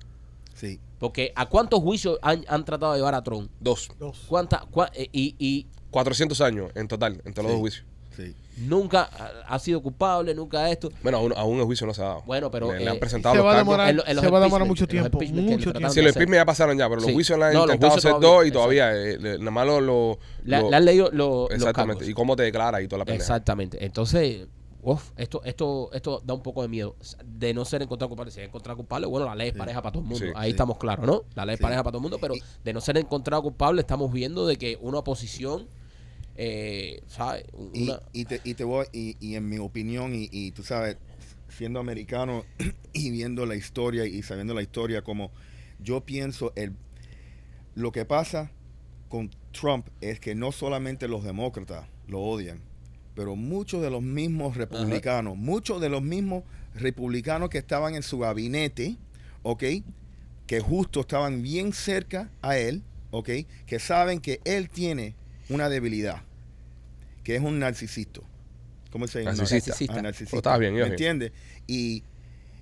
Sí. Porque ¿a cuántos juicios han, han tratado de llevar a Trump? Dos. Dos. ¿Cuánta, cua- eh, y, y 400 años en total, entre los Sí. dos juicios. Sí. nunca ha, sido culpable, nunca esto. Bueno, aún, aún el juicio no se ha dado. Bueno, pero, Le, le han eh, presentado Se los va a demorar, En lo- en los se va a demorar mucho tiempo. Mucho tiempo. Sí, los impeachment ya pasaron ya, pero los Sí. juicios le han No, los intentado juicios hacer todavía, dos y todavía, eh, le- nada más lo... lo- Le, lo- le han leído lo- los exactamente. Y cómo te declara y toda la pendeja. Exactamente. Entonces, uf, esto, esto, esto da un poco de miedo. De no ser encontrado culpable. Si es encontrado culpable, bueno, la ley es pareja para todo el mundo. Sí. Ahí Sí. estamos claros, ¿no? La ley es pareja para todo el mundo, pero de no ser encontrado culpable, estamos viendo de que una oposición, eh, ¿sabes? Y, Una, y te, y te voy, y, y en mi opinión, y, y tú sabes, siendo americano y viendo la historia y sabiendo la historia, como yo pienso, el, lo que pasa con Trump es que no solamente los demócratas lo odian, pero muchos de los mismos republicanos, muchos de los mismos republicanos que estaban en su gabinete, ¿ok? Que justo estaban bien cerca a él, ¿ok? Que saben que él tiene una debilidad, que es un narcisista. ¿Cómo se llama? Narcisista. Ah, narcisista. Oh, bien, ¿Me bien. entiendes? Y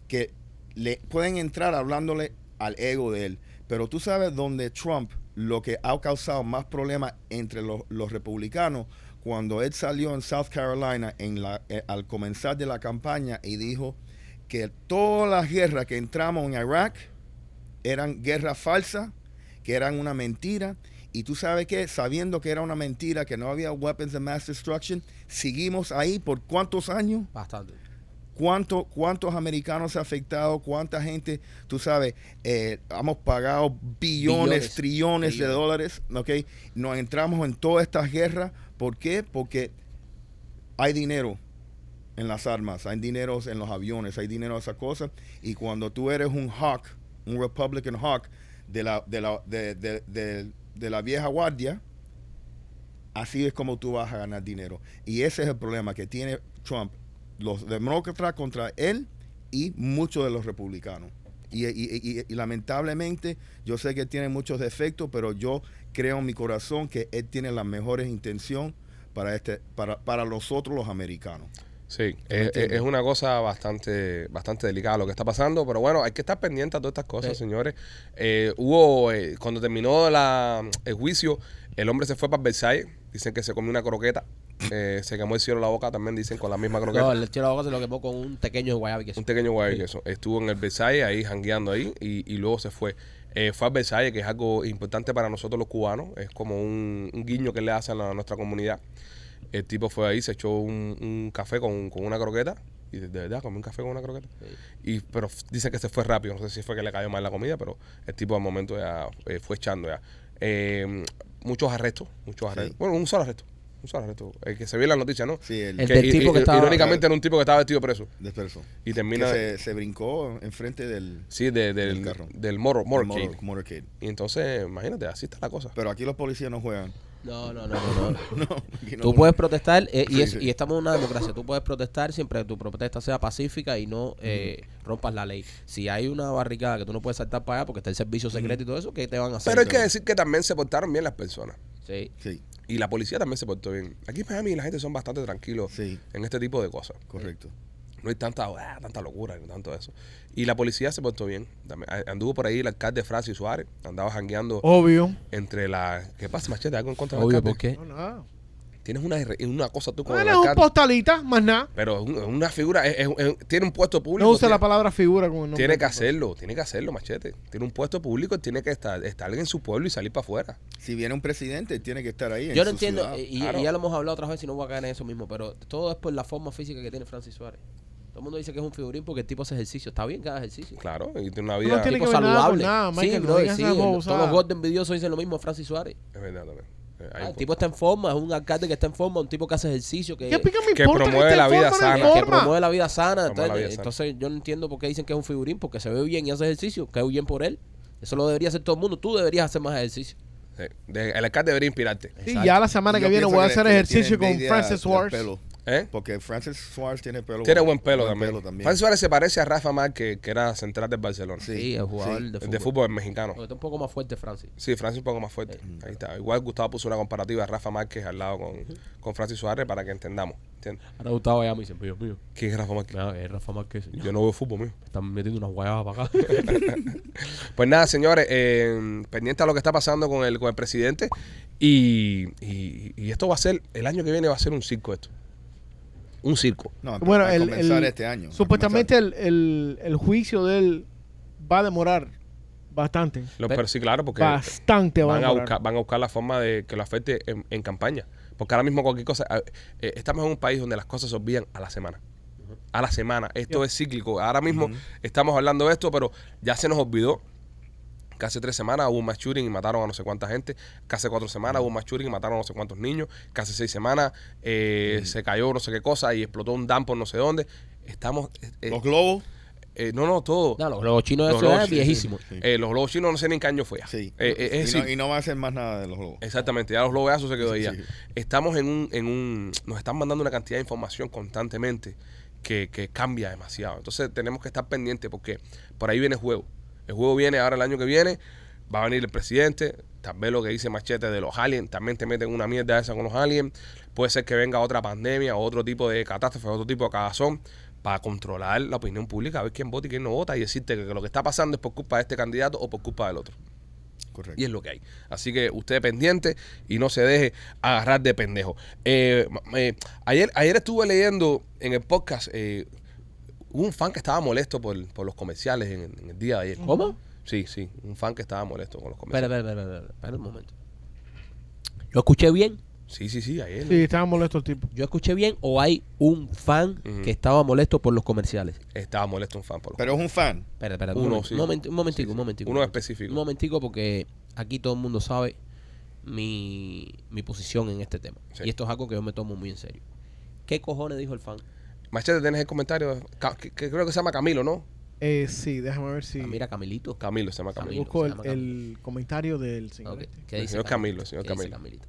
que le pueden entrar hablándole al ego de él. Pero tú sabes donde Trump lo que ha causado más problemas entre los, los republicanos cuando él salió en South Carolina en la, eh, al comenzar de la campaña y dijo que todas las guerras que entramos en Irak eran guerras falsas, que eran una mentira. Y tú sabes que, sabiendo que era una mentira, que no había weapons of mass destruction, seguimos ahí por cuántos años bastante. cuánto, cuántos americanos se ha afectado, cuánta gente, tú sabes, eh, hemos pagado billones, Billones. trillones de dólares, ¿ok? Nos entramos en todas estas guerras, ¿por qué? Porque hay dinero en las armas, hay dinero en los aviones, hay dinero en esas cosas, y cuando tú eres un hawk, un Republican hawk de la, de la, de, de- de- de la vieja guardia, así es como tú vas a ganar dinero. Y ese es el problema que tiene Trump. Los demócratas contra él y muchos de los republicanos. Y, y- lamentablemente yo sé que tiene muchos defectos, pero yo creo en mi corazón que él tiene las mejores intenciones para, este, para, para nosotros los americanos. Sí, es, es una cosa bastante bastante delicada lo que está pasando, pero bueno, hay que estar pendiente a todas estas cosas, Sí. señores. Eh, hubo, eh, cuando terminó la, el juicio, el hombre se fue para Versailles, dicen que se comió una croqueta, eh, se quemó el cielo la boca, también dicen con la misma croqueta. No, el de la boca se lo quemó con un pequeño guayabi que Un pequeño guay que eso. Estuvo en el Versailles ahí jangueando ahí y, y luego se fue. Eh, fue al Versailles, que es algo importante para nosotros los cubanos. Es como un, un guiño que le hacen a nuestra comunidad. El tipo fue ahí, se echó un, un café con, con una croqueta. Y de, de verdad, comió un café con una croqueta. Y, pero dice que se fue rápido. No sé si fue que le cayó mal la comida, pero el tipo al momento ya eh, fue echando ya. Eh, muchos arrestos, muchos arrestos. Sí. Bueno, un solo arresto. Un solo arresto. El que se vio en la noticia, ¿no? Sí, el, El del tipo que estaba- Irónicamente era un tipo que estaba vestido preso. despreso. Y termina... Que se, se brincó enfrente del, Sí, de- del, Del carro. del motor, motorcade. motor- motorcade. Y entonces, imagínate, así está la cosa. Pero aquí los policías no juegan. No, no, no, no. no. No, Tú puedes protestar eh, y, es- sí. y estamos en una democracia. Tú puedes protestar siempre que tu protesta sea pacífica y no eh, rompas la ley. Si hay una barricada que tú no puedes saltar para allá porque está el servicio secreto y todo eso, ¿qué te van a hacer? Pero hay que decir que también se portaron bien las personas. Sí. Sí, Y la policía también se portó bien. Aquí en Miami la gente son bastante tranquilos sí, en este tipo de cosas. correcto. No hay tanta, ah, tanta locura ni tanto eso. Y la policía se portó bien. También, Anduvo por ahí el alcalde Francis Suárez. Andaba jangueando Obvio. entre la... ¿Qué pasa, Machete? ¿Algo en contra del Obvio, alcalde? ¿por qué? No, nada. Tienes una, una cosa tú con el es un postalita, más nada. Pero es una figura, es- es- es- tiene un puesto público. No usa tiene, la palabra figura como el nombre. tiene que hacerlo, tiene que hacerlo, machete. Tiene un puesto público, tiene que estar, estar en su pueblo y salir para afuera. Si viene un presidente, tiene que estar ahí. en Yo no su entiendo, y, ya lo hemos hablado otras veces y no voy a caer en eso mismo, pero todo es por la forma física que tiene Francis Suárez. Todo el mundo dice que es un figurín porque el tipo hace ejercicio. Está bien que haga ejercicio. Claro, y tiene una No vida. tiene tipo que ver nada con saludable. nada, sí, Michael, no sí, el- cosas. todos los gordos envidiosos dicen lo mismo de Francis Suárez. Es verdad también. Eh, Ah, el tipo está en forma, es un alcalde que está en forma, un tipo que hace ejercicio, que, ¿Qué pica me que promueve esté la vida no sana. que promueve la vida sana. Entonces, la vida sana. entonces yo no entiendo por qué dicen que es un figurín, porque se ve bien y hace ejercicio, que bien por él. Eso lo debería hacer todo el mundo. Tú deberías hacer más ejercicio. Sí, de- el alcalde debería inspirarte. Sí, Exacto. ya la semana que viene voy a que hacer que ejercicio tiene con Francis pelo, ¿Eh? Porque Francis Suárez tiene pelo. Tiene buen pelo, buen también. pelo también. Francis Suárez se parece a Rafa Márquez, que era central del Barcelona. Sí. Sí, el jugador sí. de El fútbol. de fútbol mexicano. Está un poco más fuerte Francis. Sí, Francis un poco más fuerte. Ahí está. Igual Gustavo puso una comparativa de Rafa Márquez al lado con, con Francis Suárez para que entendamos. ¿Entiendes? Ahora Gustavo ya me dice, Dios mío, ¿Quién es Rafa Márquez? mira, es Rafa Márquez, señor. Yo no veo fútbol mío. Están metiendo unas guayabas para acá. Pues nada, señores, eh, pendiente a lo que está pasando con el, con el presidente. Y, y- y esto va a ser, el año que viene va a ser un circo esto. Un circo. No, Bueno, a el, comenzar el- este año. a Supuestamente el, el, el juicio de él va a demorar bastante. Lo- Pe- pero sí, claro, porque Bastante va a van a, demorar. buscar, van a buscar la forma de que lo afecte en, en campaña. Porque ahora mismo cualquier cosa, eh, estamos en un país donde las cosas se olvidan a la semana. A la semana. Esto es cíclico. Ahora mismo estamos hablando de esto, pero ya se nos olvidó. Hace tres semanas hubo un mass shooting y mataron a no sé cuánta gente. Hace cuatro semanas hubo un mass shooting y mataron a no sé cuántos niños. Hace seis semanas eh, se cayó no sé qué cosa y explotó un dam por no sé dónde. Estamos... eh, eh, Los globos. eh, no, no, todo. No, los globos chinos de Los eso globos es chinos, viejísimo. Sí. Eh, los globos chinos no sé ni en qué año fue ya. Sí. Eh, eh, es y, no, decir, y no va a hacer más nada de los globos. Exactamente, ya los globazos se quedó ahí ya. Sí. Estamos en un, en un, nos están mandando una cantidad de información constantemente que, que cambia demasiado. Entonces tenemos que estar pendientes porque por ahí viene el juego. El juego viene ahora el año que viene, va a venir el presidente, tal vez lo que dice Machete de los aliens, también te meten una mierda esa con los aliens. Puede ser que venga otra pandemia, o otro tipo de catástrofe, otro tipo de cagazón para controlar la opinión pública, a ver quién vota y quién no vota y decirte que lo que está pasando es por culpa de este candidato o por culpa del otro. Correcto. Y es lo que hay. Así que usted pendiente y no se deje agarrar de pendejo. Eh, eh, ayer, ayer estuve leyendo en el podcast, eh, hubo un fan que estaba molesto por, por los comerciales en, en el día de ayer. ¿Cómo? Sí, sí, un fan que estaba molesto con los Espera, comerciales. espera, espera, espera, espera un momento. ¿Yo escuché bien? Sí, sí, sí, ayer. Sí, estaba molesto el tipo. ¿Yo escuché bien o hay un fan Ujú. que estaba molesto por los comerciales? Estaba molesto un fan por los Pero es un fan. Espera, espera, Uno, un, momen- sí. un momenti- un momentico, Sí, sí. un momentico. Uno un específico. Un momentico porque aquí todo el mundo sabe mi, mi posición en este tema. Sí. Y esto es algo que yo me tomo muy en serio. ¿Qué cojones dijo el fan? Machete, tienes el comentario, Ca- que, que creo que se llama Camilo, ¿no? Eh, sí, déjame ver si Ah, mira, Camilito. Camilo, se llama Camilo. Camilo. busco se el, llama Camilo. el comentario del señor. Ok, este. ¿Qué El dice señor Camilo, el señor ¿Qué dice. Camilito?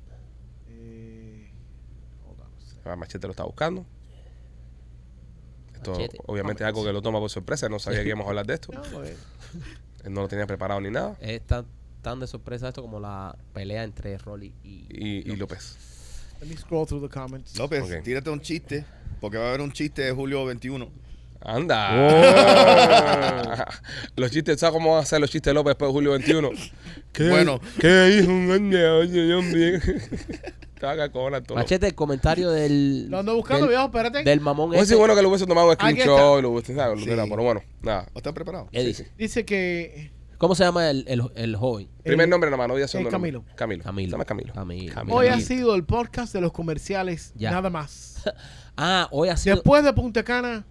Eh, hold on a second. Ah, Machete lo está buscando. Esto Machete. obviamente es algo que lo toma por sorpresa, no sabía que íbamos a hablar de esto. No, pues, Él no lo tenía preparado ni nada. Es tan, tan de sorpresa esto como la pelea entre Rolly y, Y, y López. Let me scroll through the comments. López, Ok. tírate un chiste. Porque va a haber un chiste de julio 21. Anda. los chistes, ¿sabes cómo van a ser los chistes de López después de julio 21? ¿Qué, Bueno. ¿Qué hijo? un año, oye, yo bien. Te vas a cojonar todo. Machete, el comentario del. Lo ando buscando, del, viejo, espérate. del mamón Hubiese ese. sido bueno que lo hubiese tomado un Aquí screenshot y lo hubiese, ¿sabes? Sí. Pero bueno, nada. ¿O están preparados? ¿Qué dice? Dice que ¿Cómo se llama el, el, el joven? Primer nombre nada más, no segundo el nombre. Camilo. Camilo. Camilo. Se llama Camilo. Camilo. Camilo. hoy ha sido el podcast de los comerciales, Ya. nada más. Ah, hoy ha sido. Después de Punta Cana,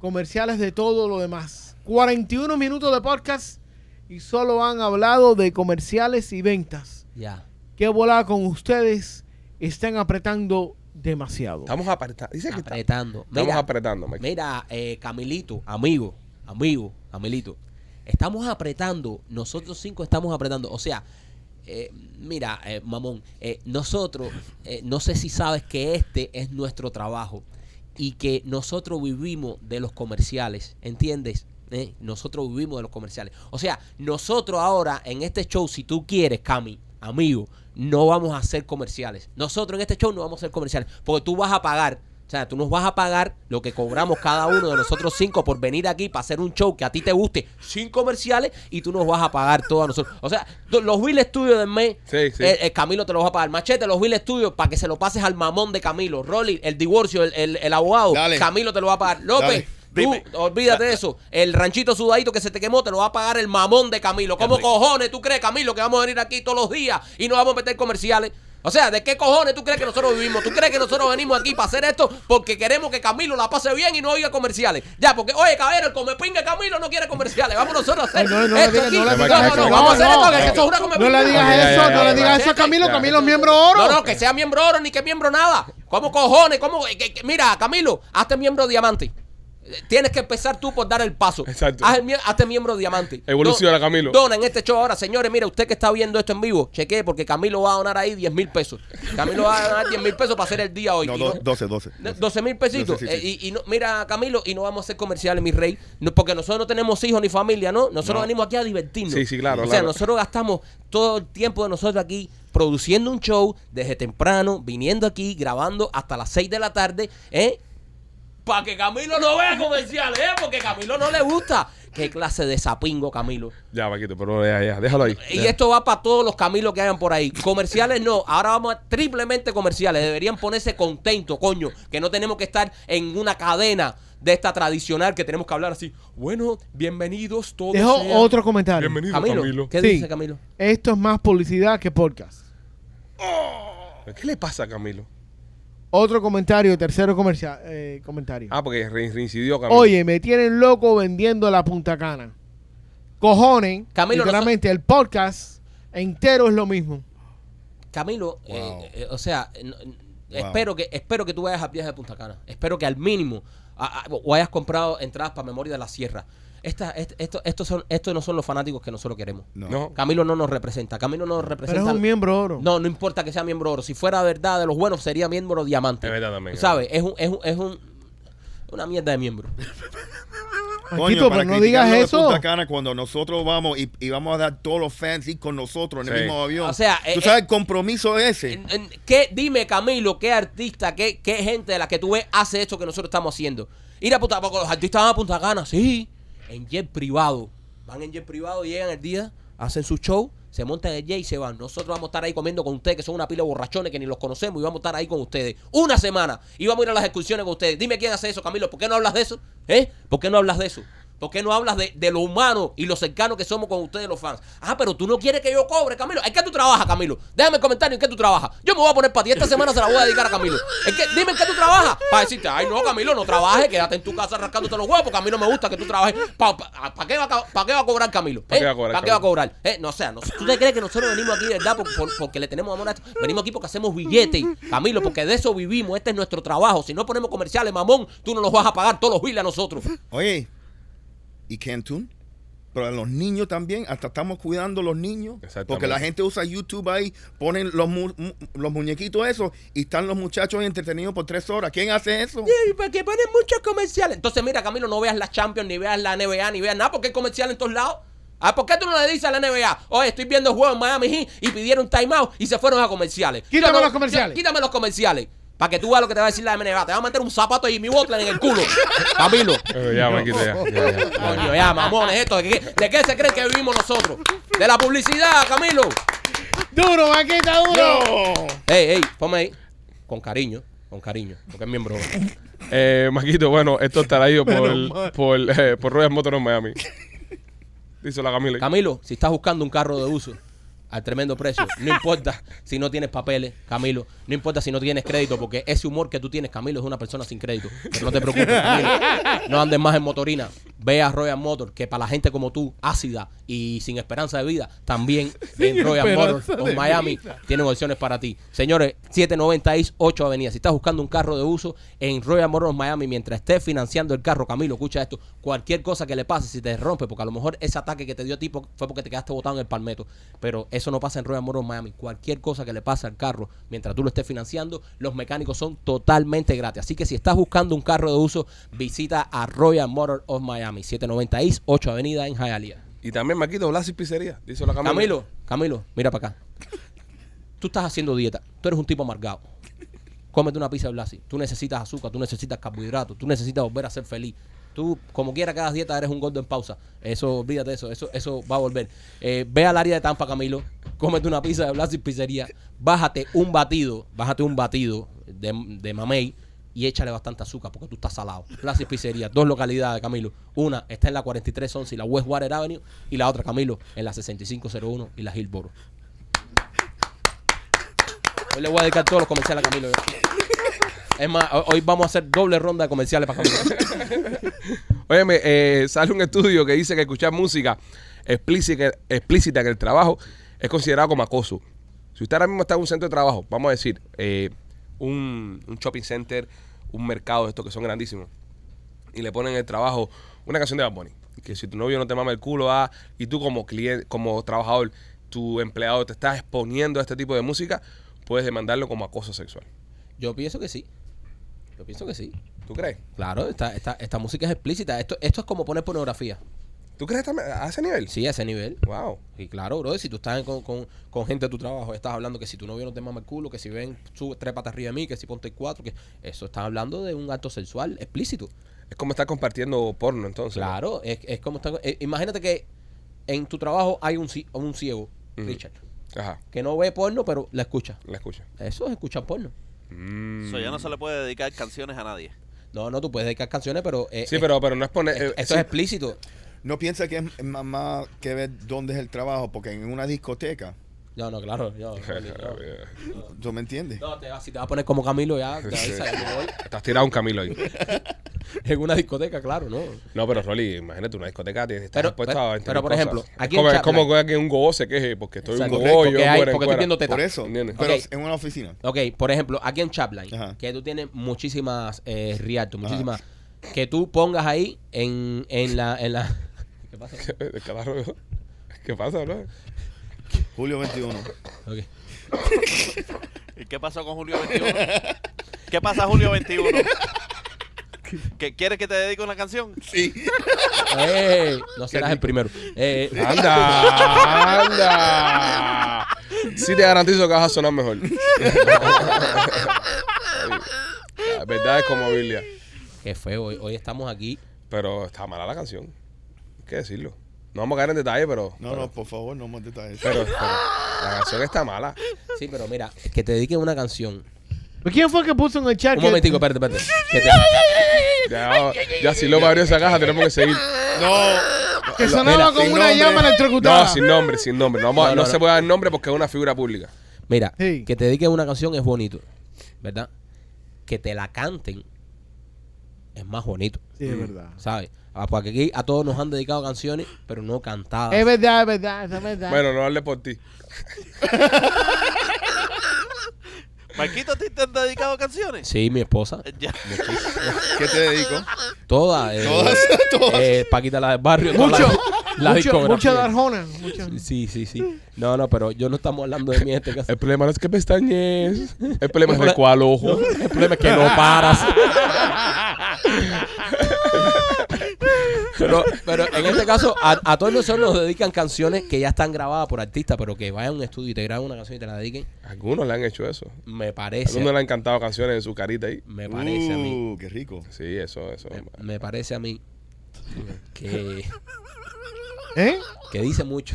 comerciales de todo lo demás. 41 minutos de podcast y solo han hablado de comerciales y ventas. Ya. ¿Qué volada con ustedes? Están apretando demasiado. Estamos apretando. Dice que está- Apretando. estamos Mira, apretando, Mike. Mira, eh, Camilito, amigo, amigo, Camilito. Estamos apretando, nosotros cinco estamos apretando. O sea, eh, mira, eh, mamón, eh, nosotros, no sé si sabes que este es nuestro trabajo y que nosotros vivimos de los comerciales, ¿entiendes? Nosotros vivimos de los comerciales. O sea, nosotros ahora en este show, si tú quieres, Cami, amigo, no vamos a hacer comerciales. Nosotros en este show no vamos a hacer comerciales porque tú vas a pagar O sea, tú nos vas a pagar lo que cobramos cada uno de nosotros cinco por venir aquí para hacer un show que a ti te guste sin comerciales y tú nos vas a pagar todo a nosotros. O sea, los Bill Studios del mes, Sí, sí. eh, eh, Camilo te los va a pagar. Machete, los Bill Studios para que se lo pases al mamón de Camilo. Rolly, el divorcio, el, el- el abogado, Dale. Camilo te lo va a pagar. López, Dale. tú, olvídate de eso. El ranchito sudadito que se te quemó te lo va a pagar el mamón de Camilo. ¿Cómo cojones tú crees, Camilo, que vamos a venir aquí todos los días y no vamos a meter comerciales? O sea, ¿de qué cojones tú crees que nosotros vivimos? ¿Tú crees que nosotros venimos aquí para hacer esto porque queremos que Camilo la pase bien y no oiga comerciales? Ya, porque, oye, caballero, el comepinga Camilo no quiere comerciales. Vamos nosotros a hacer Ay, no, no le esto aquí. no no, no, no, vamos a hacer esto, que no. esto es una No le digas eso, no le digas eso a Camilo. Camilo es miembro oro. No, no, que sea miembro oro ni que miembro nada. ¿Cómo cojones? ¿Cómo? que- que- mira, Camilo, hazte miembro diamante. Tienes que empezar tú por dar el paso. Exacto. Haz el mie- hazte miembro diamante. Evoluciona, Camilo. Dona en este show ahora, señores. Mira, usted que está viendo esto en vivo, chequee porque Camilo va a donar ahí 10 mil pesos. Camilo va a donar 10 mil pesos para hacer el día hoy. No, Y do- no- 12, 12. de- 12 mil pesitos. 12, sí, sí. Eh, y, y no, mira, Camilo, y no vamos a hacer comerciales, mi rey. No, porque nosotros no tenemos hijos ni familia, ¿no? Nosotros No. venimos aquí a divertirnos. Sí, sí, claro, O sea, claro. nosotros gastamos todo el tiempo de nosotros aquí produciendo un show desde temprano, viniendo aquí, grabando hasta las 6 de la tarde, ¿eh? Para que Camilo no vea comerciales, ¿eh? Porque Camilo no le gusta. ¿Qué clase de sapingo, Camilo? Ya, Paquito, pero ya, ya, déjalo ahí. Y Ya. esto va para todos los Camilos que hayan por ahí. Comerciales no, ahora vamos a triplemente comerciales. Deberían ponerse contentos, coño, que no tenemos que estar en una cadena de esta tradicional que tenemos que hablar así. Bueno, bienvenidos todos. Dejo sean- otro comentario. Bienvenido, Camilo, Camilo. ¿qué Sí. dice Camilo? Esto es más publicidad que podcast. ¿Qué le pasa a Camilo? Otro comentario, tercero comercial, eh, comentario. Ah, porque re- reincidió Camilo. Oye, me tienen loco vendiendo la Punta Cana. Cojones, Camilo, literalmente el podcast entero es lo mismo. Camilo, eh, Wow. eh, o sea, espero que espero que tú vayas al viaje de Punta Cana. Espero que al mínimo a- a- o hayas comprado entradas para Memoria de la Sierra. Esta, est- esto, estos son, estos no son los fanáticos que nosotros queremos. No. No. Camilo no nos representa. Camilo no nos Pero representa. es un miembro oro. No, no importa que sea miembro oro. Si fuera verdad de los buenos, sería miembro diamante. Es verdad también, Tú ¿Sabes? Es un, es un, es un- una mierda de miembro. Marquito, pero no digas de eso. Punta Cana cuando nosotros vamos y, y vamos a dar todos los fans ir con nosotros en el Sí. mismo avión. O sea, ¿Tú eh, sabes el compromiso ese? En- en- ¿Qué, dime, Camilo, qué artista, qué, qué gente de la que tú ves hace esto que nosotros estamos haciendo? Ir a Punta porque los artistas van a Punta Cana, sí, en jet privado. Van en jet privado, llegan el día, hacen su show, se montan el jet y se van. Nosotros vamos a estar ahí comiendo con ustedes, que son una pila borrachones que ni los conocemos, y vamos a estar ahí con ustedes. Una semana. Y vamos a ir a las excursiones con ustedes. Dime quién hace eso, Camilo. ¿Por qué no hablas de eso? ¿Eh? ¿Por qué no hablas de eso? ¿Por qué no hablas de, de lo humano y lo cercano que somos con ustedes los fans? Ah, pero tú no quieres que yo cobre, Camilo. ¿En qué tú trabajas, Camilo? Déjame el comentario en qué tú trabajas. Yo me voy a poner para ti. Esta semana se la voy a dedicar a Camilo. ¿En qué? Dime en qué tú trabajas. Para decirte, ay, no, Camilo, no trabajes. Quédate en tu casa rascándote los huevos porque a mí no me gusta que tú trabajes. ¿Para qué, va a ca- pa' qué va a cobrar Camilo? ¿Pa' qué ¿Eh? va a cobrar ¿Pa' qué va a cobrar? ¿Eh? No, o sea, no- ¿tú te crees que nosotros venimos aquí, verdad, por- por- porque le tenemos amor a esto? Venimos aquí porque hacemos billetes, Camilo, porque de eso vivimos. Este es nuestro trabajo. Si no ponemos comerciales, mamón, tú no los vas a pagar todos los biles a nosotros. Oye, ¿y Cantún? Pero a los niños también, hasta estamos cuidando a los niños. Porque la gente usa YouTube ahí, ponen los, mu- mu- los muñequitos esos y están los muchachos entretenidos por tres horas. ¿Quién hace eso? Sí, porque ponen muchos comerciales. Entonces, mira, Camilo, no veas la Champions, ni veas la NBA, ni veas nada, porque hay comercial en todos lados. Ah, ¿por qué tú no le dices a la NBA? Oye, estoy viendo el juego en Miami Heat y pidieron timeout y se fueron a comerciales. Quítame no- los comerciales. yo- quítame los comerciales. Para que tú veas lo que te va a decir la NBA. Te va a meter un zapato y mi Butler en el culo. Camilo. Eh, ya, Paquito, ya. ya, ya, ya. Coño, ya, mamones, esto. ¿De qué, de qué se creen que vivimos nosotros? De la publicidad, Camilo. Duro, Maquita, duro. ¡No! Ey, ey, ponme ahí. Con cariño, con cariño. Porque es miembro. Eh, Maquito, bueno, esto está traído por, por, eh, por Royal Motors en Miami. Dice la Camila. Camilo, si estás buscando un carro de uso al tremendo precio, no importa si no tienes papeles, Camilo, no importa si no tienes crédito, porque ese humor que tú tienes, Camilo, es una persona sin crédito. Pero no te preocupes, Camilo. No andes más en motorina. Ve a Royal Motor, que para la gente como tú, ácida y sin esperanza de vida, también en Royal Motor of Miami vida. tienen opciones para ti. Señores, 790 East 8 Avenida. Si estás buscando un carro de uso en Royal Motors Miami, mientras estés financiando el carro, Camilo, escucha esto. Cualquier cosa que le pase, si te rompe, porque a lo mejor ese ataque que te dio tipo fue porque te quedaste botado en el palmeto. Pero eso no pasa en Royal Motors Miami. Cualquier cosa que le pase al carro, mientras tú lo estés financiando, los mecánicos son totalmente gratis. Así que si estás buscando un carro de uso, visita a Royal Motors of Miami, 790 East 8 Avenida en Hialeah. Y también Maquito, Blas y Pizzería. Dice la Camila. Camilo, Camilo, mira para acá. Tú estás haciendo dieta. Tú eres un tipo amargado. cómete una pizza de Blasi. Tú necesitas azúcar, tú necesitas carbohidratos, tú necesitas volver a ser feliz. Tú, como quiera que hagas dieta, eres un gordo en pausa. Eso, olvídate de eso, eso, eso va a volver. Eh, ve al área de Tampa, Camilo, cómete una pizza de Blasi Pizzería, bájate un batido, bájate un batido de, de mamey y échale bastante azúcar porque tú estás salado. Blasi Pizzería, dos localidades, Camilo. Una está en la 4311 y la Westwater Avenue y la otra, Camilo, en la 6501 y la Hillboro. Hoy le voy a dedicar todos los comerciales a Camilo. Es más, ho- hoy vamos a hacer doble ronda de comerciales para Camilo. Óyeme, eh, sale un estudio que dice que escuchar música explícita, explícita en el trabajo es considerado como acoso. Si usted ahora mismo está en un centro de trabajo, vamos a decir, eh, un, un shopping center, un mercado de estos que son grandísimos, y le ponen en el trabajo una canción de Bad Bunny, que si tu novio no te mama el culo, ah, y tú como cliente, como trabajador, tu empleado te estás exponiendo a este tipo de música, puedes demandarlo como acoso sexual. Yo pienso que sí. Yo pienso que sí. ¿Tú crees? Claro, esta, esta, esta música es explícita. Esto, esto es como poner pornografía. ¿Tú crees también a ese nivel? Sí, a ese nivel. Wow. Y claro, bro, si tú estás con, con, con gente de tu trabajo, estás hablando que si tu novio no te mama el culo, que si ven, sube tres patas arriba de mí, que si ponte cuatro, que eso está hablando de un acto sexual explícito. Es como estar compartiendo porno entonces. Claro, es, es como está- eh, imagínate que en tu trabajo hay un, ci- un ciego, Ujú. Richard, Ajá, que no ve porno, pero la escucha. la escucho. Eso es escuchar porno. Mm. Eso ya no se le puede dedicar canciones a nadie. No, no, tú puedes dedicar canciones, pero... eh, Sí, eh, pero, pero no es poner. eh, esto sí. es explícito. No piensa que es más, más que ver dónde es el trabajo, porque en una discoteca, No, no, claro. yo- no. ¿tú me entiendes? No, te vas, si te vas a poner como Camilo ya, te avisa, ya me voy. Estás tirado un camilo ahí. En una discoteca, claro, ¿no? No, pero Rolly, imagínate una discoteca, tienes estás Pero- expuesto pero- a 20 pero, por cosas. ejemplo, Es aquí como, es como que un gogo se queje porque estoy un y Porque yo hay- en porque cuera. viendo teta. Por eso, ¿Entiendes? pero Ok. en una oficina. Ok, por ejemplo, aquí en Chaplin, Ajá. que tú tienes muchísimas eh, muchísimas. Que tú pongas ahí en, en la. En la ¿Qué pasa? ¿Qué pasa, bro? Julio 21. Ok. ¿Y qué pasó con Julio 21? ¿Qué pasa Julio 21? ¿Que ¿Quieres que te dedique una canción? Sí. Eh, no serás el primero. Eh, ¡Anda! ¡Anda! Sí te garantizo que vas a sonar mejor. La verdad es como Biblia. qué feo. Hoy, hoy estamos aquí. Pero está mala la canción. Hay que decirlo. No vamos a caer en detalle, pero. No, pero, no, por favor, no más detalles. Pero, pero la canción está mala. Sí, pero mira, que te dediquen una canción. ¿Quién fue que puso en el chat? Un que- momentico, espérate, espérate. Que te- Ya, ya si lo abrió esa caja, tenemos que seguir. No, Que sonaba sin una nombre. llama electrocutada. No, sin nombre, sin nombre. No, vamos No, no, no, se puede dar nombre porque es una figura pública. Mira, Sí. que te dediquen una canción es bonito, ¿verdad? Que te la canten es más bonito, Sí, es verdad. ¿sabes? Ah, Porque aquí a todos nos han dedicado canciones, pero no cantadas. Es verdad, es verdad, es verdad. Bueno, no hable por ti. Marquito, ¿a ti te han dedicado canciones? Sí, mi esposa. Eh, Ya. ¿qué te dedico? Todas. eh, Todas, todas. eh, Paquita la del barrio. todas Mucho, las- las mucho, mucho de Arjona. Mucho. Sí, sí, sí. No, no, pero yo no estamos hablando de mí en este caso. El problema no es que pestañes. El problema es de cuál ojo. El problema es que no paras. Pero, pero en este caso, a, a todos nosotros nos dedican canciones que ya están grabadas por artistas, pero que vayan a un estudio y te graben una canción y te la dediquen, Algunos le han hecho eso. me parece. Algunos le han cantado canciones en su carita ahí. Me parece a mí. Uh, qué rico. Sí, eso, eso. Me, me parece a mí que, ¿Eh? que dice mucho.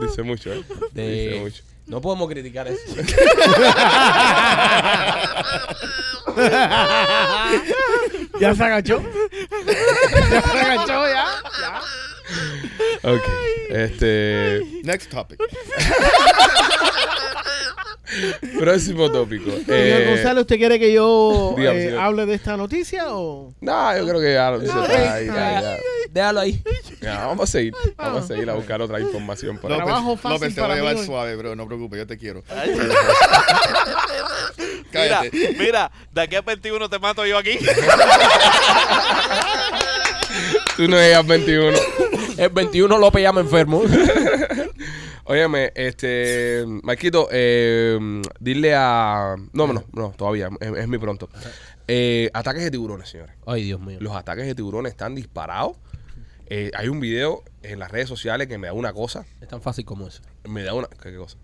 Dice mucho, ¿eh? De- Dice mucho. No podemos criticar eso. ¿Ya se agachó? ¿Ya se agachó ya? ya. Ok. Este. Next topic. Próximo tópico. Señor Eh, González, ¿usted quiere que yo dígame, eh, señor. hable de esta noticia o...? No, yo creo que ya lo dice ya, ya. Déjalo ahí. Ya, vamos a seguir. Vamos a seguir a buscar otra información por ahí. Trabajo fácil López, te para voy a llevar hoy. suave, bro. No preocupes, yo te quiero. Ay, Mira, Cállate. mira, de aquí a 21 te mato yo aquí. Tú no llegas 21. El 21 López llama enfermo. Óyeme, este. Marquito, eh, dile a. No, no, no, todavía. Es, es muy pronto. Eh, ataques de tiburones, señores. Ay, Dios mío. Los ataques de tiburones están disparados. Eh, hay un video en las redes sociales que me da una cosa. Es tan fácil como eso. Me da una. ¿Qué, qué cosa?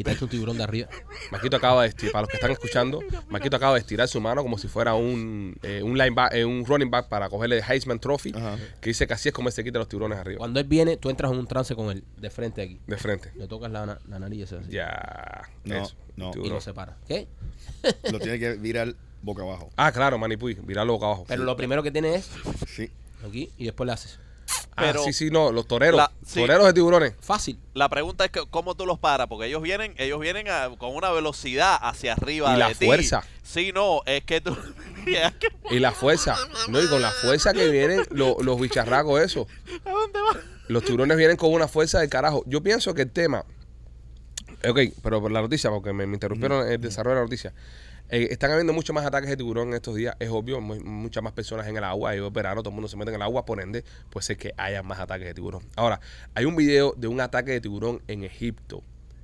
Quitarte un tiburón de arriba. Maquito acaba de estirar, para los que están escuchando, Maquito acaba de estirar su mano como si fuera un, eh, un, lineback, eh, un running back para cogerle el Heisman Trophy, Ajá. que dice que así es como él se quita los tiburones arriba, Cuando él viene, tú entras en un trance con él, de frente aquí. de frente. Le tocas la, na- la nariz esa así. Ya. No, eso, no. Y tiburón. no se para. ¿Qué? Lo tiene que virar boca abajo. Ah, claro, Manipuy, virarlo boca abajo. Pero lo primero que tiene es Sí. aquí y después le haces. Ah, Pero- sí, sí, no, los toreros. La- sí. Toreros de tiburones. Fácil. La pregunta es que, cómo tú los paras, porque ellos vienen, ellos vienen a- con una velocidad hacia arriba Y la de ti. fuerza. Sí, no, es que tú Y la fuerza. No, y con la fuerza que vienen lo- los bicharracos, eso. ¿A dónde va? Los tiburones vienen con una fuerza de carajo. Yo pienso que el tema. Ok, pero por la noticia, porque me, me interrumpieron el desarrollo de la noticia. Eh, están habiendo muchos más ataques de tiburón en estos días. Es obvio, mu- muchas más personas en el agua. Y verano, todo el mundo se mete en el agua. Por ende, puede ser que haya más ataques de tiburón. Ahora, hay un video de un ataque de tiburón en Egipto.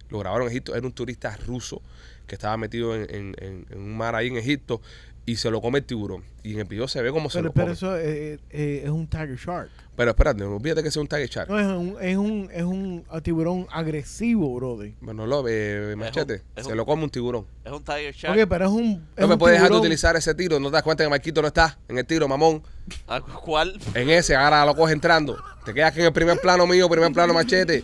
Lo grabaron en Egipto. Era un turista ruso que estaba metido en, en- en- en un mar ahí en Egipto y se lo come el tiburón. Y en el video se ve como se Pero, lo pero come. eso eh, eh, es un tiger shark. Pero espérate, no olvídate que sea un tiger shark. No, es un, es un, es un ah, tiburón agresivo, brother. Bueno, lo ve, machete. es se un- lo come un tiburón. Es un Tiger Shark. Ok, pero es un. es No me un puedes dejar de utilizar ese tiro. No te das cuenta que Marquito no está en el tiro, mamón. ¿A ¿Cuál? En ese, ahora lo coge entrando. Te quedas aquí en el primer plano mío, primer plano machete.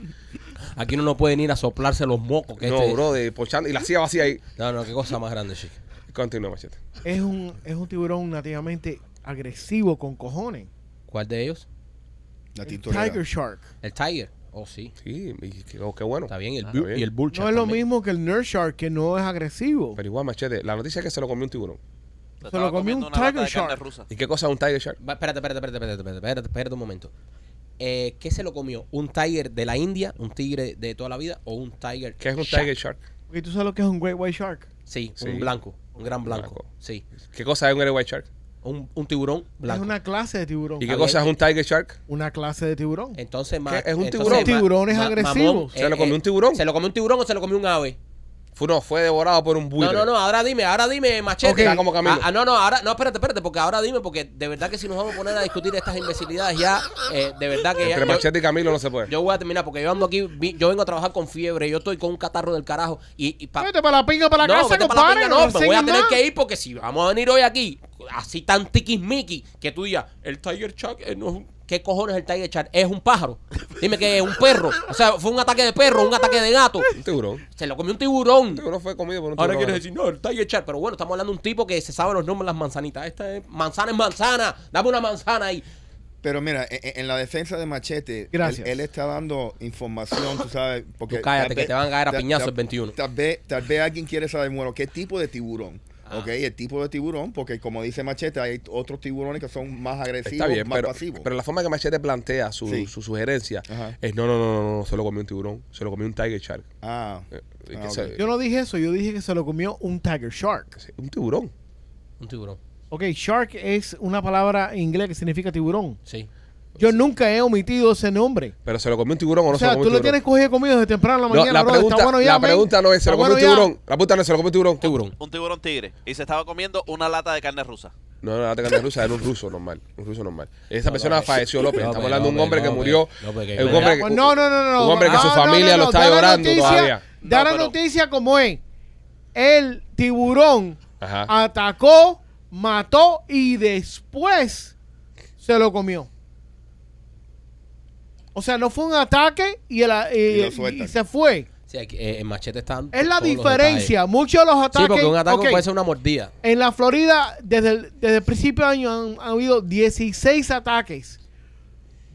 Aquí uno no puede ir a soplarse los mocos. Que No, este- bro, de pochando. Y la silla vacía ahí. No, no, qué cosa más grande, chico. Continúa, machete. Es un, es un tiburón nativamente agresivo con cojones. ¿Cuál de ellos? La El tiger shark. El Tiger. Oh, sí. Sí, y qué, oh, qué bueno. Está bien. El Ah, bu- está bien. y el Bull No es lo mismo que el nurse shark, que no es agresivo. Pero igual, machete. La noticia es que se lo comió un tiburón. Se Se lo comió un Tiger Shark. rusa. ¿Y qué cosa es un tiger shark? Va, espérate, espérate, espérate, espérate, espérate, espérate, espérate un momento. Eh, ¿Qué se lo comió? ¿Un tiger de la India? ¿Un tigre de toda la vida? ¿O un tiger? ¿Qué es un shark? tiger shark? Porque tú sabes lo que es un great white shark. Sí, Sí. un blanco. Un gran blanco. Blanco. Sí. ¿Qué cosa es un great white shark? Un, un tiburón blanco. Es una clase de tiburón. ¿Y qué cosa es un tiger shark? Una clase de tiburón. Entonces, ¿Qué? ¿Es un entonces, tiburón? ma- Tiburones ma- agresivos. mamón, ¿Se lo comió un tiburón? ¿Se lo comió un tiburón o se lo comió un ave? Fue, no, fue devorado por un buitre. No, no, no, ahora dime, ahora dime, machete. Como Camilo. Ah, ah, no, no, ahora, no, espérate, espérate, porque ahora dime, porque de verdad que si nos vamos a poner a discutir estas imbecilidades ya, eh, de verdad que ya. Entre yo- machete y Camilo no se puede. Yo voy a terminar porque yo ando aquí, vi- yo vengo a trabajar con fiebre, yo estoy con un catarro del carajo y, y pa- Vete para la pinga para la no, casa, vete para la pinga, no, me voy a tener más. que ir porque si vamos a venir hoy aquí así tan tiquismiqui que tú digas, el Tiger Shark eh, no es un- ¿Qué cojones es el Tiger Shark? Es un pájaro. Dime que es un perro. O sea, fue un ataque de perro, un ataque de gato. Un tiburón. Se lo comió un tiburón. Un tiburón fue comido por un Ahora tiburón. quieres decir, no, el Tiger Shark. Pero bueno, estamos hablando de un tipo que se sabe los nombres de las manzanitas. Esta es manzana es manzana. Dame una manzana ahí. Pero mira, en, en la defensa de Machete, él, Gracias. él está dando información, tú sabes, porque... Tú cállate, tal que vez- te van a caer a tal- piñazo tal- el 21. Tal vez, tal vez alguien quiere saber, bueno, ¿qué tipo de tiburón? Ah. Ok, el tipo de tiburón, porque como dice Machete, hay otros tiburones que son más agresivos, Está bien, más pero, pasivos. pero la forma que Machete plantea su, Sí. su sugerencia Ajá. es no, no, no, no, no, se lo comió un tiburón, se lo comió un tiger shark. ah, Eh, Ah, Yo no dije eso, yo dije que se lo comió un tiger shark. un tiburón. Un tiburón. Ok, shark es una palabra en inglés que significa tiburón. Sí. Yo nunca he omitido ese nombre. Pero se lo comió un tiburón o no o se lo comió tú un lo tiburón. tienes cogido conmigo desde temprano en la No, mañana, la bro. pregunta, Está bueno ya, la pregunta no es, ¿se lo comió bueno un ya. tiburón? La pregunta no es, ¿se lo comió un tiburón? Tiburón. Un tiburón tigre. Y se estaba comiendo una lata de carne rusa. No, no, la carne rusa era un ruso normal. Un ruso normal. Esa No, persona López. falleció, López. López, Estamos hablando de un hombre que murió. Un hombre, Pues no, no, no, no. un hombre que su familia lo está llorando noticia- todavía. Da la noticia como es. El tiburón Ajá. atacó, mató y después se lo comió. O sea, no fue un ataque y, el- y- Y se fue. Sí, aquí, eh, en machete están. Es la diferencia. Muchos de los detalles. Sí, ataques. porque un ataque ok, puede ser una mordida. En la Florida, desde el, desde el principio de año han, han habido 16 ataques.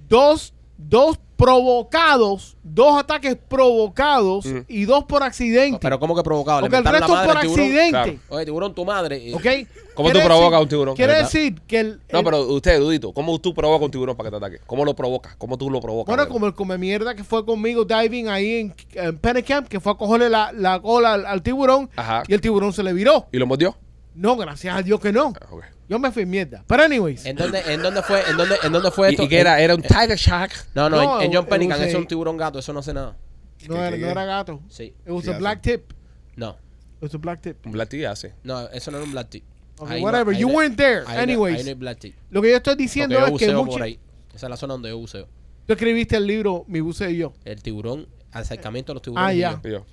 Dos, dos provocados, dos ataques provocados Ujú. y dos por accidente. Pero ¿cómo que provocado? Le Porque el la resto madre por accidente. Claro. Oye, tiburón, tu madre. eh, ¿Ok? ¿Cómo tú provocas un tiburón? Quiere decir que el. No, el- pero usted, Dudito, ¿cómo tú provocas un tiburón para que te ataque? ¿Cómo lo provocas? ¿Cómo tú lo provocas? Bueno, como el come mierda que fue conmigo diving ahí en, en que fue a cogerle la, la cola al, al tiburón Ajá. y el tiburón se le viró. ¿Y lo mordió? No, gracias a Dios que no. Ah. Yo me fui mierda. Pero, anyways. ¿En dónde, en dónde fue? ¿En dónde, en dónde fue ¿Y, esto? y qué era? ¿Era un Eh, tiger shark? No, no, No, en, en John was eso es un tiburón gato, eso no hace nada. No ¿Qué- era, qué- no era gato. Sí. It was ¿Qué a black tip. No, It was a black tip. Un black tea hace. no, eso no era un black tea. Ok, Ahí no- whatever. ahí you no- weren't there. ahí no- Anyways. ahí no hay black tea. Lo que yo estoy Porque diciendo yo es que buceo mucho- por ahí. Esa es la zona donde yo buceo. tú escribiste el libro Mi buceo y yo. El tiburón, acercamiento a los tiburones. Ah, ya. y yo. Y yo,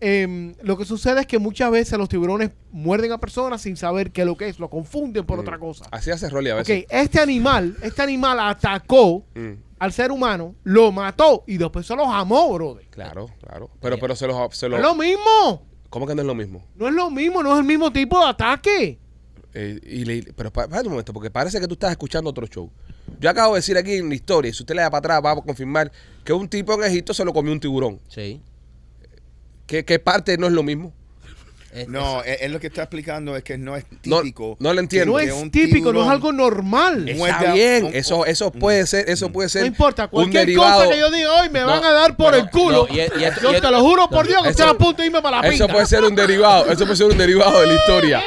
em, lo que sucede es que muchas veces los tiburones muerden a personas sin saber qué es lo que es, lo confunden por Mm. otra cosa. Así hace Rolly a Ok, veces. este animal, este animal atacó Mm, al ser humano, lo mató y después se lo jamó, brother. claro, claro. Pero, pero se los, se No los- es lo mismo. ¿Cómo que no es lo mismo? No es lo mismo, no es el mismo tipo de ataque. Eh, y le- pero pa- espérate un momento, porque parece que tú estás escuchando otro show. Yo acabo de decir aquí en la historia, y si usted le da para atrás, va a confirmar que un tipo en Egipto se lo comió un tiburón. Sí. ¿Qué, qué parte no es lo mismo? Es- No, él, él lo que está explicando es que no es No- típico. no lo entiendo. No es un típico, no es algo normal. No Está bien, un- eso, eso puede ser, eso puede ser. importa, un cualquier derivado. cosa que yo diga hoy me No, van a dar por no, el culo. no, y y yo y te lo juro por no, Dios que eso- estoy a punto de irme para la Eso pinta. puede ser un derivado, eso puede ser un derivado de la historia.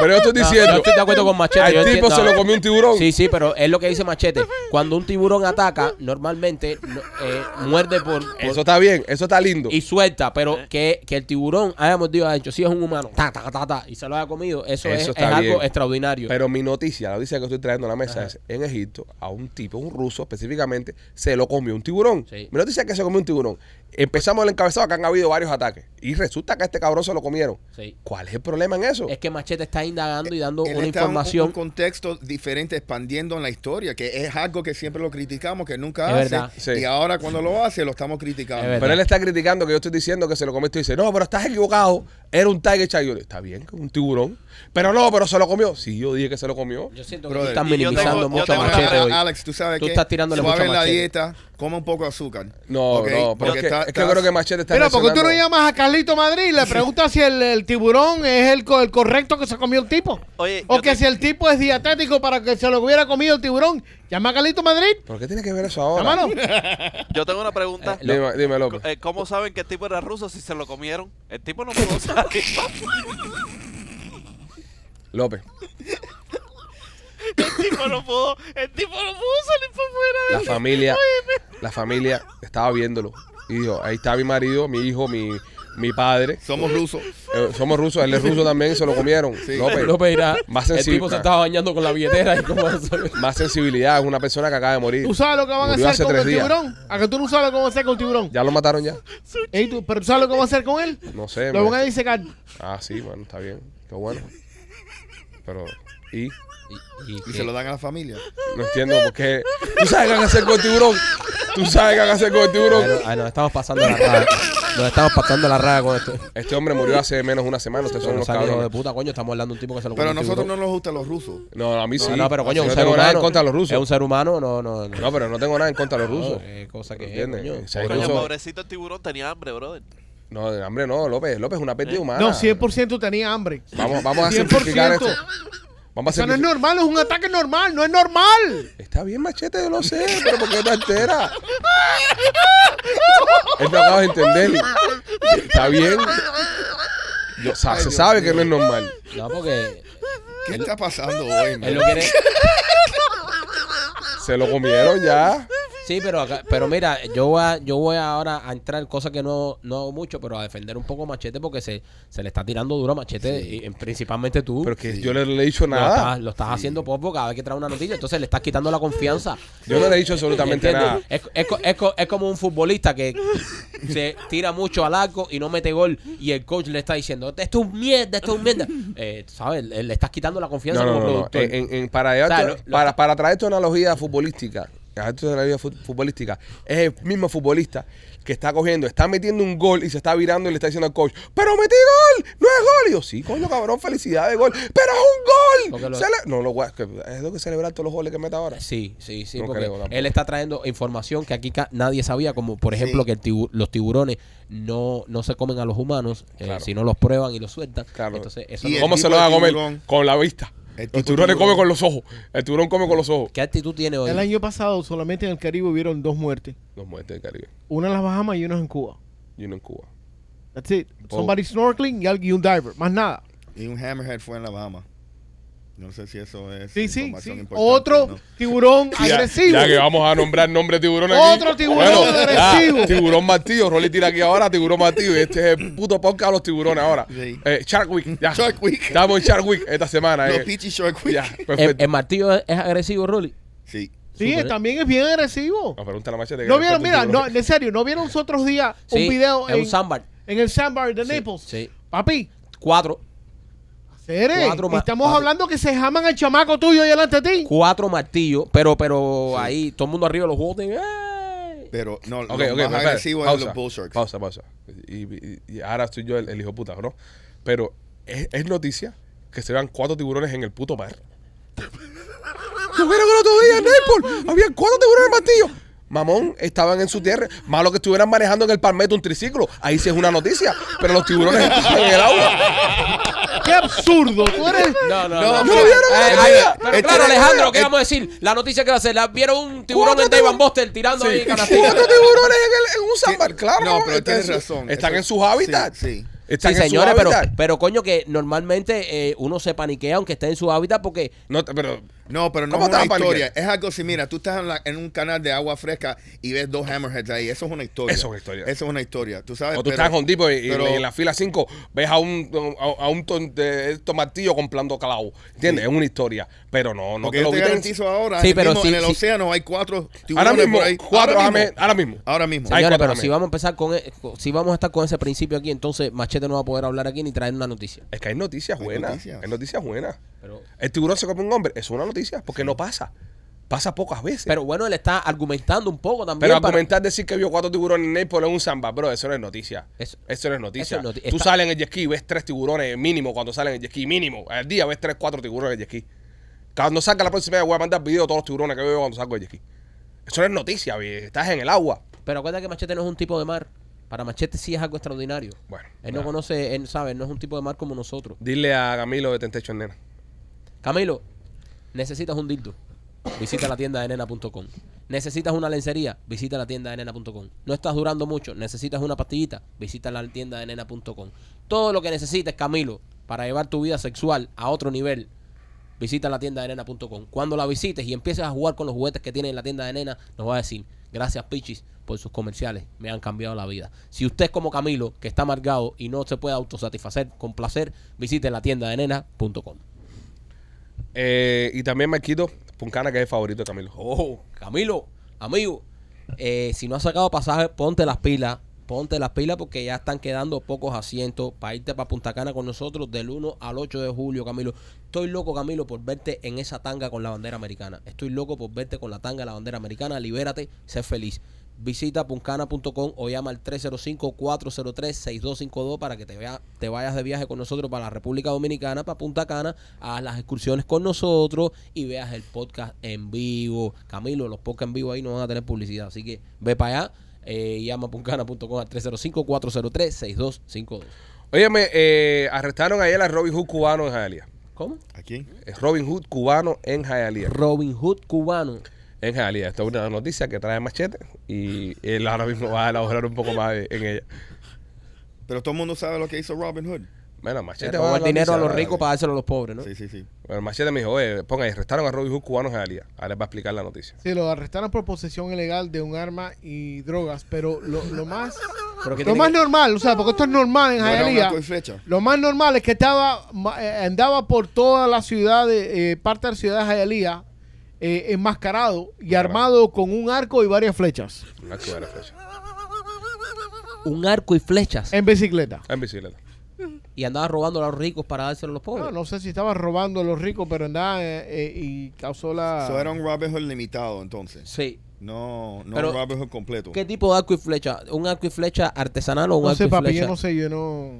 Pero yo estoy No, diciendo, yo estoy de acuerdo con Machete. al yo tipo entiendo- se lo comió un tiburón. Sí, sí, pero es lo que dice Machete. Cuando un tiburón ataca, normalmente no- eh, muerde por, por- Eso está bien, eso está lindo. y suelta, pero que, que el tiburón haya mordido a hecho, si es un humano, ta, ta, ta, ta, y se lo haya comido, eso, es, Eso es algo extraordinario. Pero mi noticia, la noticia que estoy trayendo a la mesa Ajá. es, en Egipto, a un tipo, un ruso específicamente, se lo comió un tiburón. Sí. Mi noticia es que se comió un tiburón. Empezamos el encabezado que han habido varios ataques. Y resulta que a este cabrón se lo comieron. Sí. ¿Cuál es el problema en eso? Es que Machete está indagando y dando Él una está en un- información. un contexto diferente, expandiendo en la historia, que es algo que siempre lo criticamos, que nunca Es hace. Sí. Y ahora cuando lo hace, lo estamos criticando. Es. Pero él está criticando que yo estoy diciendo que se lo comió y dice, no, pero estás equivocado. Era un tiger shark. Está bien, un tiburón. Pero no, pero se lo comió. Sí, yo dije que se lo comió. Yo siento que Brother, tú estás y yo minimizando tengo- yo mucho a tengo Machete hoy. Alex, tú sabes Tú que estás tirándole a la Machete. dieta, come un poco de azúcar. No, Ok, no, pero porque es que, está- es que yo creo que Machete está Mira, porque tú no reaccionando- llamas a Carlito Madrid y le preguntas si el, el tiburón es el, co- el correcto que se comió el tipo. Oye, o yo que te- si el tipo es dietético para que se lo hubiera comido el tiburón. Llama a Carlito Madrid. ¿Por qué tiene que ver eso ahora? Llámalo. Yo tengo una pregunta. Eh, lo- Dime, dime, López. Eh, ¿Cómo saben que el tipo era ruso si se lo comieron? El tipo no pudo salir. López. El tipo no pudo, el tipo no pudo salir por fuera. La familia, la familia estaba viéndolo. Y dijo, ahí está mi marido, mi hijo, mi, mi padre. Somos rusos. Eh, somos rusos, él es ruso también y se lo comieron. Sí. López, López dirá, Más el tipo se estaba bañando con la billetera y como eso. más sensibilidad, es una persona que acaba de morir. ¿Tú sabes lo que van a hace hacer con tres el días. tiburón? ¿A que tú no sabes lo que van a hacer con el tiburón? ¿Ya lo mataron ya? Ey, tú- ¿Pero tú sabes lo que van a hacer con él? No sé. Lo man. van a disecar. Ah, sí, bueno, está bien. Qué bueno. Pero, ¿y? Y, y Y que- se lo dan a la familia. No entiendo por qué. ¿Tú sabes qué van a hacer con el tiburón? ¿Tú sabes qué van a hacer con el tiburón? Ay, no, ay, nos estamos pasando la raya. Nos estamos pasando la raya con esto. Este hombre murió hace menos de una semana. Ustedes son unos hijo de puta, coño, estamos hablando de un tipo que se lo Pero a nosotros no nos gustan los rusos. No, a mí sí. No, no, pero coño, no ser tengo humano. nada en contra de los rusos. Es un ser humano, no, no. no. No, pero no tengo nada en contra de los No, rusos. eh, cosa que coño. O sea, Pobre Coño, ruso- pobrecito el tiburón tenía hambre, brother. No, de hambre no, López. López es una pérdida humana. No, 100% tenía hambre. Vamos, vamos a 100%. simplificar esto. Vamos a Eso no es simplificar. normal, es un ataque normal, no es normal. Está bien, machete, yo lo sé, pero ¿por qué te altera? Él no acaba de entender. Está bien. Yo- o sea, se sabe que no es normal. No, porque ¿Qué está pasando hoy, man? él lo quiere. Se lo comieron ya. Sí, pero acá- pero mira, yo voy a, yo voy ahora a entrar, cosa que no, no hago mucho, pero a defender un poco a Machete porque se, se le está tirando duro a Machete, y, y principalmente tú. Pero que yo no le he dicho lo nada. estás, lo estás haciendo poco cada vez que trae una noticia, entonces le estás quitando la confianza. Yo no le he dicho absolutamente ¿Entiendes? nada. Es, es es co- es como un futbolista que se tira mucho al arco y no mete gol y el coach le está diciendo, esto es un mierda, esto es un mierda. Eh, ¿Sabes? Le, estás quitando la confianza No, no, como no, no. productor. En- en- para, llevarte- O sea, lo- lo- para, para traer tu analogía futbolística, traer tu analogía fu- futbolística, es el mismo futbolista que está cogiendo, está metiendo un gol y se está virando y le está diciendo al coach, pero metí gol, no es gol. Y yo, sí, coño, cabrón, felicidades, gol, pero es un gol. lo- no, lo, es lo que celebrar todos los goles que meta ahora. Sí, sí, sí, No porque creo él está trayendo información que aquí nadie sabía, como por ejemplo Sí. que el tibu- los tiburones no, no se comen a los humanos, eh, Claro. si no los prueban y los sueltan. Claro. Entonces, eso Y no- ¿Cómo se lo de van a comer? Con la vista. El tiburones tiburón- comen con los ojos. El tiburón come con los ojos. ¿Qué actitud tiene hoy? El año pasado solamente en el Caribe hubieron dos muertes. Los muertes del Caribe. Una en las Bahamas y una en Cuba. Y uno en Cuba. That's it. Oh. Somebody snorkeling y alguien- un diver. Más nada. Y un hammerhead fue en la Bahama. No sé si eso es Sí, sí, Otro ¿no? tiburón Ya- agresivo. Ya, que vamos a nombrar nombre de tiburón aquí. Otro tiburón agresivo. tiburón martillo. Rolly tira aquí ahora tiburón martillo. Y este es el puto podcast de los tiburones ahora. Sí. Eh, Shark Week. Ya. Shark Week. Estamos en Shark Week esta semana. Los eh. Peachy Shark Week. Ya, ¿El, perfecto. el martillo es, es agresivo, Rolly? Sí. Sí, también es bien agresivo. Nos pregunta la machete. que No vieron, mira, no, en serio, ¿no vieron los otros días Sí, un video es en, un sandbar. en el sandbar de Sí, Naples. sí. Papi, Cuatro. Cere, Cuatro y ma- estamos hablando que se jaman al chamaco tuyo ahí delante de ti. Cuatro martillos, pero, pero ahí todo el mundo arriba los holding. ¡ey! Pero no, Ok, lo ok, más espera, agresivo es los Bull Sharks. Pausa, pausa. Y, y- y ahora estoy yo el, el hijo puta, ¿no? Pero es, es noticia que se vean cuatro tiburones en el puto mar. ¿No vieron el otro día en Naples? Había cuatro tiburones en martillo. Mamón, estaban en su tierra. Malo que estuvieran manejando en el palmetto un triciclo. Ahí sí es una noticia. Pero los tiburones están en el agua. ¡Qué absurdo! Tú eres... No, no, No, no. ¿no Eh, vieron eh, eh, día? pero Este- claro, Alejandro, ¿qué eh, vamos a decir? La noticia que va a ser, la, ¿vieron un tiburón en Dave. Van Buster tirando ahí canastillas? Cuatro tiburones en, el- en un sandbar, claro. No, pero Están tienes en su- razón. Están Eso- en sus hábitats. Sí, sí. Están Sí, señores, pero, pero coño que normalmente eh, uno se paniquea aunque esté en su hábitat porque No, te- pero No, pero no ¿Cómo es una historia. Es algo así, mira, tú estás en, la- en un canal de agua fresca y ves dos hammerheads ahí. Eso es una historia. Eso es una historia. Eso es una historia. Tú sabes. O tú pero- estás en Hondipo y, en la fila 5 ves a un, a, a un ton- de estos martillos comprando clavo. ¿Entiendes? Es una historia. Pero no, no Porque te yo lo te garantizo ahora. Sí, en, pero mismo- sí, en el sí. océano hay cuatro tiburones Ahora mismo, por ahí. cuatro ahora mismo. ahora mismo. Ahora mismo. Hay Señores, cuatro pero si vamos a empezar con e- con- si vamos a estar con ese principio aquí, entonces Machete no va a poder hablar aquí ni traer una noticia. Es que hay noticias Hay buenas. noticias. Hay noticias buenas. Pero, El tiburón se come un hombre. Es una noticia porque no pasa. Pasa pocas veces. pero bueno, él está argumentando un poco también. Pero para- argumentar decir que vio cuatro tiburones en Naples en un samba, bro, eso no es noticia. Eso- Eso, no es noticia. es noti- Tú está- sales en el jet ski y ves tres tiburones mínimo cuando salen en el jet ski, mínimo. Al día ves tres, cuatro tiburones en el jet ski. Cuando salga la próxima vez voy a mandar video de todos los tiburones que veo cuando salgo del jet ski. Eso no es noticia, vie. estás en el agua. Pero acuérdate que Machete no es un tipo de mar. Para Machete sí es algo extraordinario. Bueno, Él no conoce, él sabe, no es un tipo de mar como nosotros. Dile a Camilo de Tentecho Nena. Camilo, necesitas un dildo. Visita la tienda de nena.com. Necesitas una lencería, visita la tienda de nena.com. No estás durando mucho, necesitas una pastillita, visita la tienda de nena.com. Todo lo que necesites, Camilo, para llevar tu vida sexual a otro nivel, visita la tienda de nena.com. Cuando la visites y empieces a jugar con los juguetes que tiene en la tienda de nena, nos va a decir, gracias Pichis por sus comerciales, me han cambiado la vida. Si usted es como Camilo, que está amargado y no se puede autosatisfacer con placer, visite la tienda de nena.com. Eh, y también Marquito Puncana, que es el favorito de Camilo. Oh, Camilo, amigo, eh, si no has sacado pasaje, ponte las pilas. Ponte las pilas porque ya están quedando pocos asientos para irte para Punta Cana con nosotros del 1 al 8 de julio, Camilo. Estoy loco, Camilo, por verte en esa tanga con la bandera americana. Estoy loco por verte con la tanga de la bandera americana. Libérate, sé feliz. Visita puncana.com o llama al 305-403-6252 para que te, vea, te vayas de viaje con nosotros para la República Dominicana, para Punta Cana, haz las excursiones con nosotros y veas el podcast en vivo. Camilo, los podcasts en vivo ahí no van a tener publicidad, así que ve para allá. Eh, llama a puncana.com al 305-403-6252. Óyeme, eh, arrestaron ayer a Robin Hood cubano en Hialeah. ¿Cómo? Aquí. Es Robin Hood cubano en Hialeah. Robin Hood cubano. En Hialeah. Esta es una noticia que trae Machete y él ahora mismo va a elaborar un poco más en ella. Pero todo el mundo sabe lo que hizo Robin Hood. Bueno, Machete va el dinero a los ricos para dárselo a los pobres, ¿no? Sí, sí, sí. Bueno, Machete me dijo, oye, ponga ahí, arrestaron a Robin Hood cubano en Hialeah. Ahora les va a explicar la noticia. Sí, lo arrestaron por posesión ilegal de un arma y drogas, pero lo, lo más Pero lo más que- normal, o sea, porque esto es normal en No flecha. Lo más normal es que estaba eh, andaba por toda la ciudad, de, eh, parte de la ciudad de Hialeah, eh, enmascarado y armado con un arco y varias flechas Una chula flecha. un arco y flechas en bicicleta. En bicicleta. y andaba robando a los ricos para dárselo a los pobres. No, no sé si estaba robando a los ricos, pero andaba eh, eh, y causó la... Eso era un Robin Hood limitado, entonces. Sí. No, no Pero- un Robin Hood completo. ¿Qué tipo de arco y flecha? ¿Un arco y flecha artesanal o un No arco sé, y papi, flecha? yo no sé, yo no...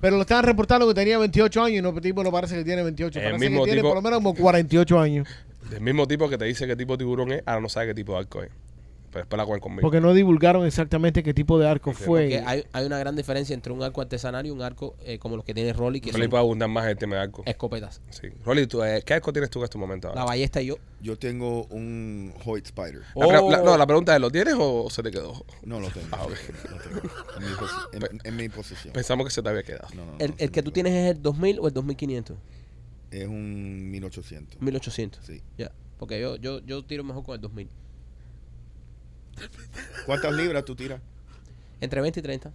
Pero lo estaban reportando que tenía 28 años y no, el tipo no parece que tiene 28. El Parece que mismo tiene tipo- por lo menos como 48 años. Del mismo tipo que te dice qué tipo de tiburón es, ahora no sabe qué tipo de arco es. Pero después la cogen conmigo. Porque no divulgaron exactamente qué tipo de arco fue. Porque hay, hay una gran diferencia entre un arco artesanal y un arco eh, como los que tiene Rolly, que Rolly son puede abundar más en el tema de arco. escopetas. Sí. Rolly, ¿tú, eh, ¿qué arco tienes tú en este momento? ahora? La ballesta y yo. Yo tengo un Hoyt Spider. La pre- Oh. la- no, la pregunta es, ¿lo tienes o se te quedó? No lo tengo. Ah, ok. Lo tengo. En, mi posi- en- en mi posición. Pensamos que se te había quedado. No, no, no, El, no, el que tú tienes es el 2000 o el 2500. Es un 1800. 1800. Sí. Ya. Porque yo, yo, yo tiro mejor con el 2000. ¿Cuántas libras tú tiras? Entre 20 y 30.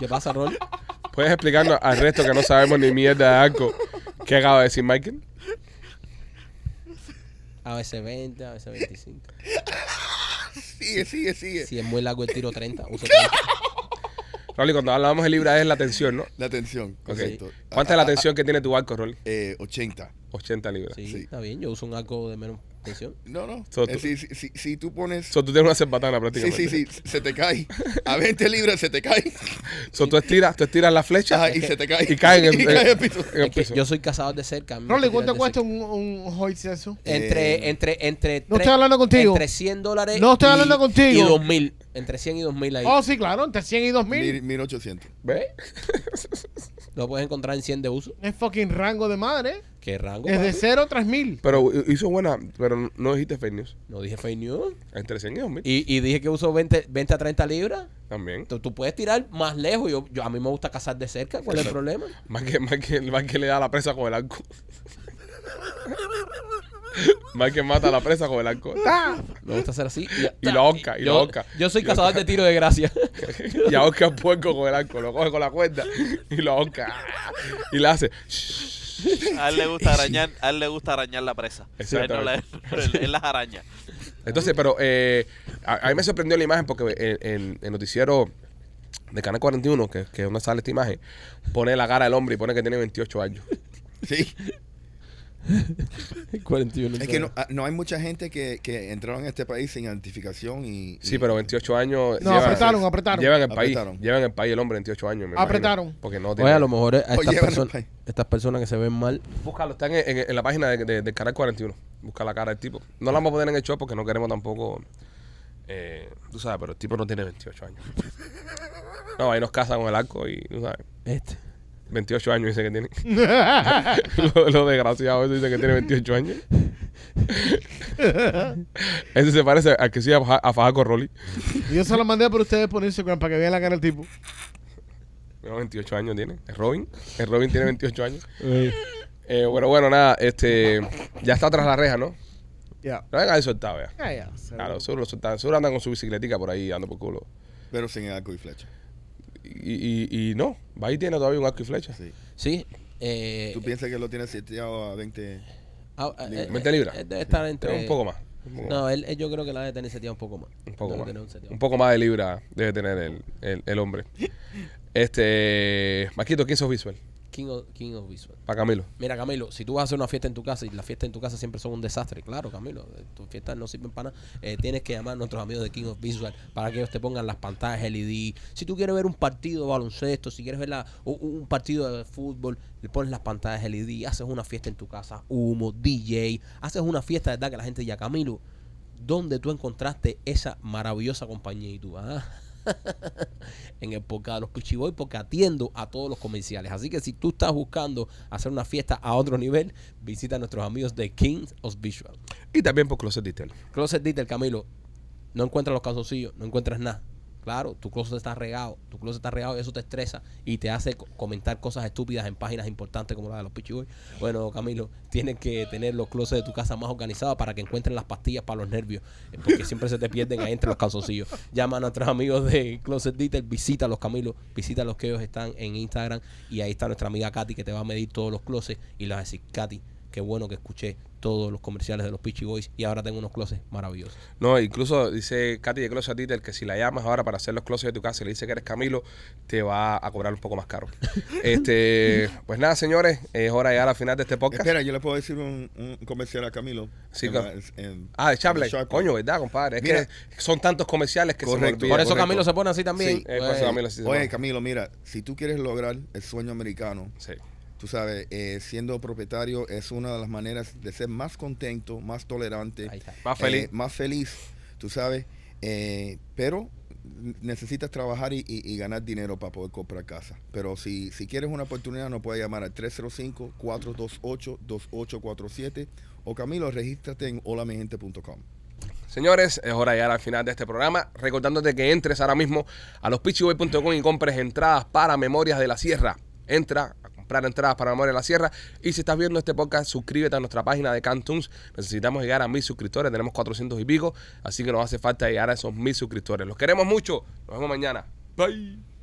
¿Qué pasa, Rolly? ¿Puedes explicarnos al resto que no sabemos ni mierda de arco qué acaba de decir Michael? A veces 20, a veces 25. Sigue, sigue, sigue. Si es muy largo el tiro 30, uso 30. Rolly, cuando hablamos de libra es la tensión, ¿no? La tensión, Ok. correcto. ¿Cuánta es la tensión que tiene tu barco, Rolly? Eh, 80. 80 libras. Sí, Sí. está bien. Yo uso un arco de menos tensión. No, no. So, Eh, tú- si, si, si, si tú pones... So, tú tienes una cerbatana Sí, prácticamente. sí, sí, se te cae. A 20 libras se te cae. So, tú estiras, tú estiras la flecha Ajá, y se te cae. y cae en el, Y cae al piso. en el Es que piso. yo soy cazador de cerca. ¿cuánto tirar cuesta un, un hoist eso? Entre, Eh, entre, entre. No tres- estoy hablando contigo. Entre 100 dólares. No estoy y- hablando contigo. Y 2000. Entre 100 y 2000 ahí. Oh, sí, claro, entre 100 y Mil- 2000. 1800. ¿Ves? Lo puedes encontrar en 100 de uso. Es fucking rango de madre. ¿Qué rango? Desde papi? 0 a 3000. Pero hizo buena, pero no dijiste fake news. No dije fake news. Entre 100 y 2000 Y, y dije que uso 20, 20 a 30 libras. también. Tú, tú puedes tirar más lejos. Yo, yo, a mí me gusta cazar de cerca. ¿Cuál es el problema? Más que, más que, más que le da la presa con el arco. más que mata a la presa con el arco. Me gusta hacer así. Y lo ahorca, y lo yo, ahorca. Yo soy lo cazador de tiro de gracia. Y ahorca el puerco con el arco. Lo coge con la cuerda y lo ahorca. Y le hace. A él le gusta arañar, a él le gusta arañar la presa. A él no la- él, las araña. Entonces, pero eh, a, a mí me sorprendió la imagen porque en, en el noticiero de Canal 41, que, que es donde sale esta imagen, pone la cara del hombre y pone que tiene 28 años. Sí. 41. Es que no, ah, no hay mucha gente que, que entraron a este país sin identificación y... Sí, y- pero 28 años. No, apretaron, apretaron. Llevan el país. Apretaron. Llevan el país el hombre 28 años. me Apretaron. imagino, porque no Oye, tiene. a lo mejor a estas, Oye, personas, bueno, estas personas que se ven mal. Búscalo, están en, en- en la página de, de- del Canal 41. Busca la cara del tipo. No la vamos a poner en el show porque no queremos tampoco. eh, tú sabes, pero el tipo no tiene 28 años. No, ahí nos casan con el arco y tú sabes. Este. 28 años dice que tiene. lo, lo desgraciado ese dice que tiene 28 años. ese se parece al que iba a a fajar con Rolly. Yo se lo mandé por ustedes por Instagram para que vean la cara del tipo. No, 28 años tiene. Es Robin. El Robin tiene 28 años. Eh, bueno, bueno, nada. Este, ya está tras la reja, ¿no? Ya. Lo venga soltado ya. Ya, ya. se- Claro, seguro lo soltaron. Seguro andan con su bicicletica por ahí dando por culo. Pero sin arco y flecha. Y, y, y no, va y tiene todavía un arco y flecha. Sí. Sí. Eh, ¿Tú piensas que lo tienes seteado a 20? ah, eh, 20 libras. eh, Debe estar entre. Un poco más. Un poco, más. No, él, él yo creo que la debe tener seteado un poco más. un poco Debe más. tener un poco más de libra debe tener el, el, el hombre. Este, Maquito, ¿quién sos visual? King of, King of Visual. Para Camilo. Mira, Camilo, si tú vas a hacer una fiesta en tu casa y las fiestas en tu casa siempre son un desastre, claro, Camilo, eh, tus fiestas no sirven para nada, eh, tienes que llamar a nuestros amigos de King of Visual para que ellos te pongan las pantallas LED. Si tú quieres ver un partido de baloncesto, si quieres ver la- un partido de fútbol, le pones las pantallas LED, haces una fiesta en tu casa, humo, DJ, haces una fiesta de verdad que la gente diga, Camilo, ¿dónde tú encontraste esa maravillosa compañía? Y tú, ah, en el podcast de los Pichiboy porque atiendo a todos los comerciales. Así que si tú estás buscando hacer una fiesta a otro nivel, visita a nuestros amigos de Kings of Visual. Y también por Closet Detail. Closet Detail, Camilo, no encuentras los calzoncillos, no encuentras nada. Claro, tu closet está regado, tu closet está regado y eso te estresa y te hace co- comentar cosas estúpidas en páginas importantes como la de los Pichiboy. Bueno, Camilo, tienes que tener los closets de tu casa más organizados para que encuentren las pastillas para los nervios, eh, porque siempre se te pierden ahí entre los calzoncillos. Llama a nuestros amigos de Closet Detail, visita los Camilo, visita los que ellos están en Instagram y ahí está nuestra amiga Katy que te va a medir todos los closets y le vas a decir, Katy, qué bueno que escuché todos los comerciales de los Pitchy Boys y ahora tengo unos closets maravillosos. No, incluso dice Katy de Closet Detail que si la llamas ahora para hacer los closets de tu casa y le dice que eres Camilo, te va a cobrar un poco más caro. este, pues nada, señores, es hora de llegar al final de este podcast. Espera, yo le puedo decir un, un comercial a Camilo. Sí, En co- la- en- Ah, de Chaplin. Coño, ¿verdad, compadre? Es Mira. que son tantos comerciales que se Correcto. Por olvida. eso correcto. Camilo se pone así también. Sí. Eh, por eso Camilo sí se Oye. Camilo, mira, si tú quieres lograr el sueño americano, Sí. Tú sabes, eh, siendo propietario es una de las maneras de ser más contento, más tolerante. Más feliz. eh, más feliz, tú sabes, eh, pero necesitas trabajar y, y- y ganar dinero para poder comprar casa. Pero si, si quieres una oportunidad, nos puedes llamar al 305-428-2847 o Camilo, regístrate en holamigente.com. Señores, es hora de llegar al final de este programa. Recordándote que entres ahora mismo a lospitchyboy.com y compres entradas para Memorias de la Sierra. Entra a comprar entradas para Memorias de la Sierra. Y si estás viendo este podcast, suscríbete a nuestra página de Cantunes. Necesitamos llegar a mil suscriptores. Tenemos 400 y pico. Así que nos hace falta llegar a esos mil suscriptores. Los queremos mucho. Nos vemos mañana. Bye.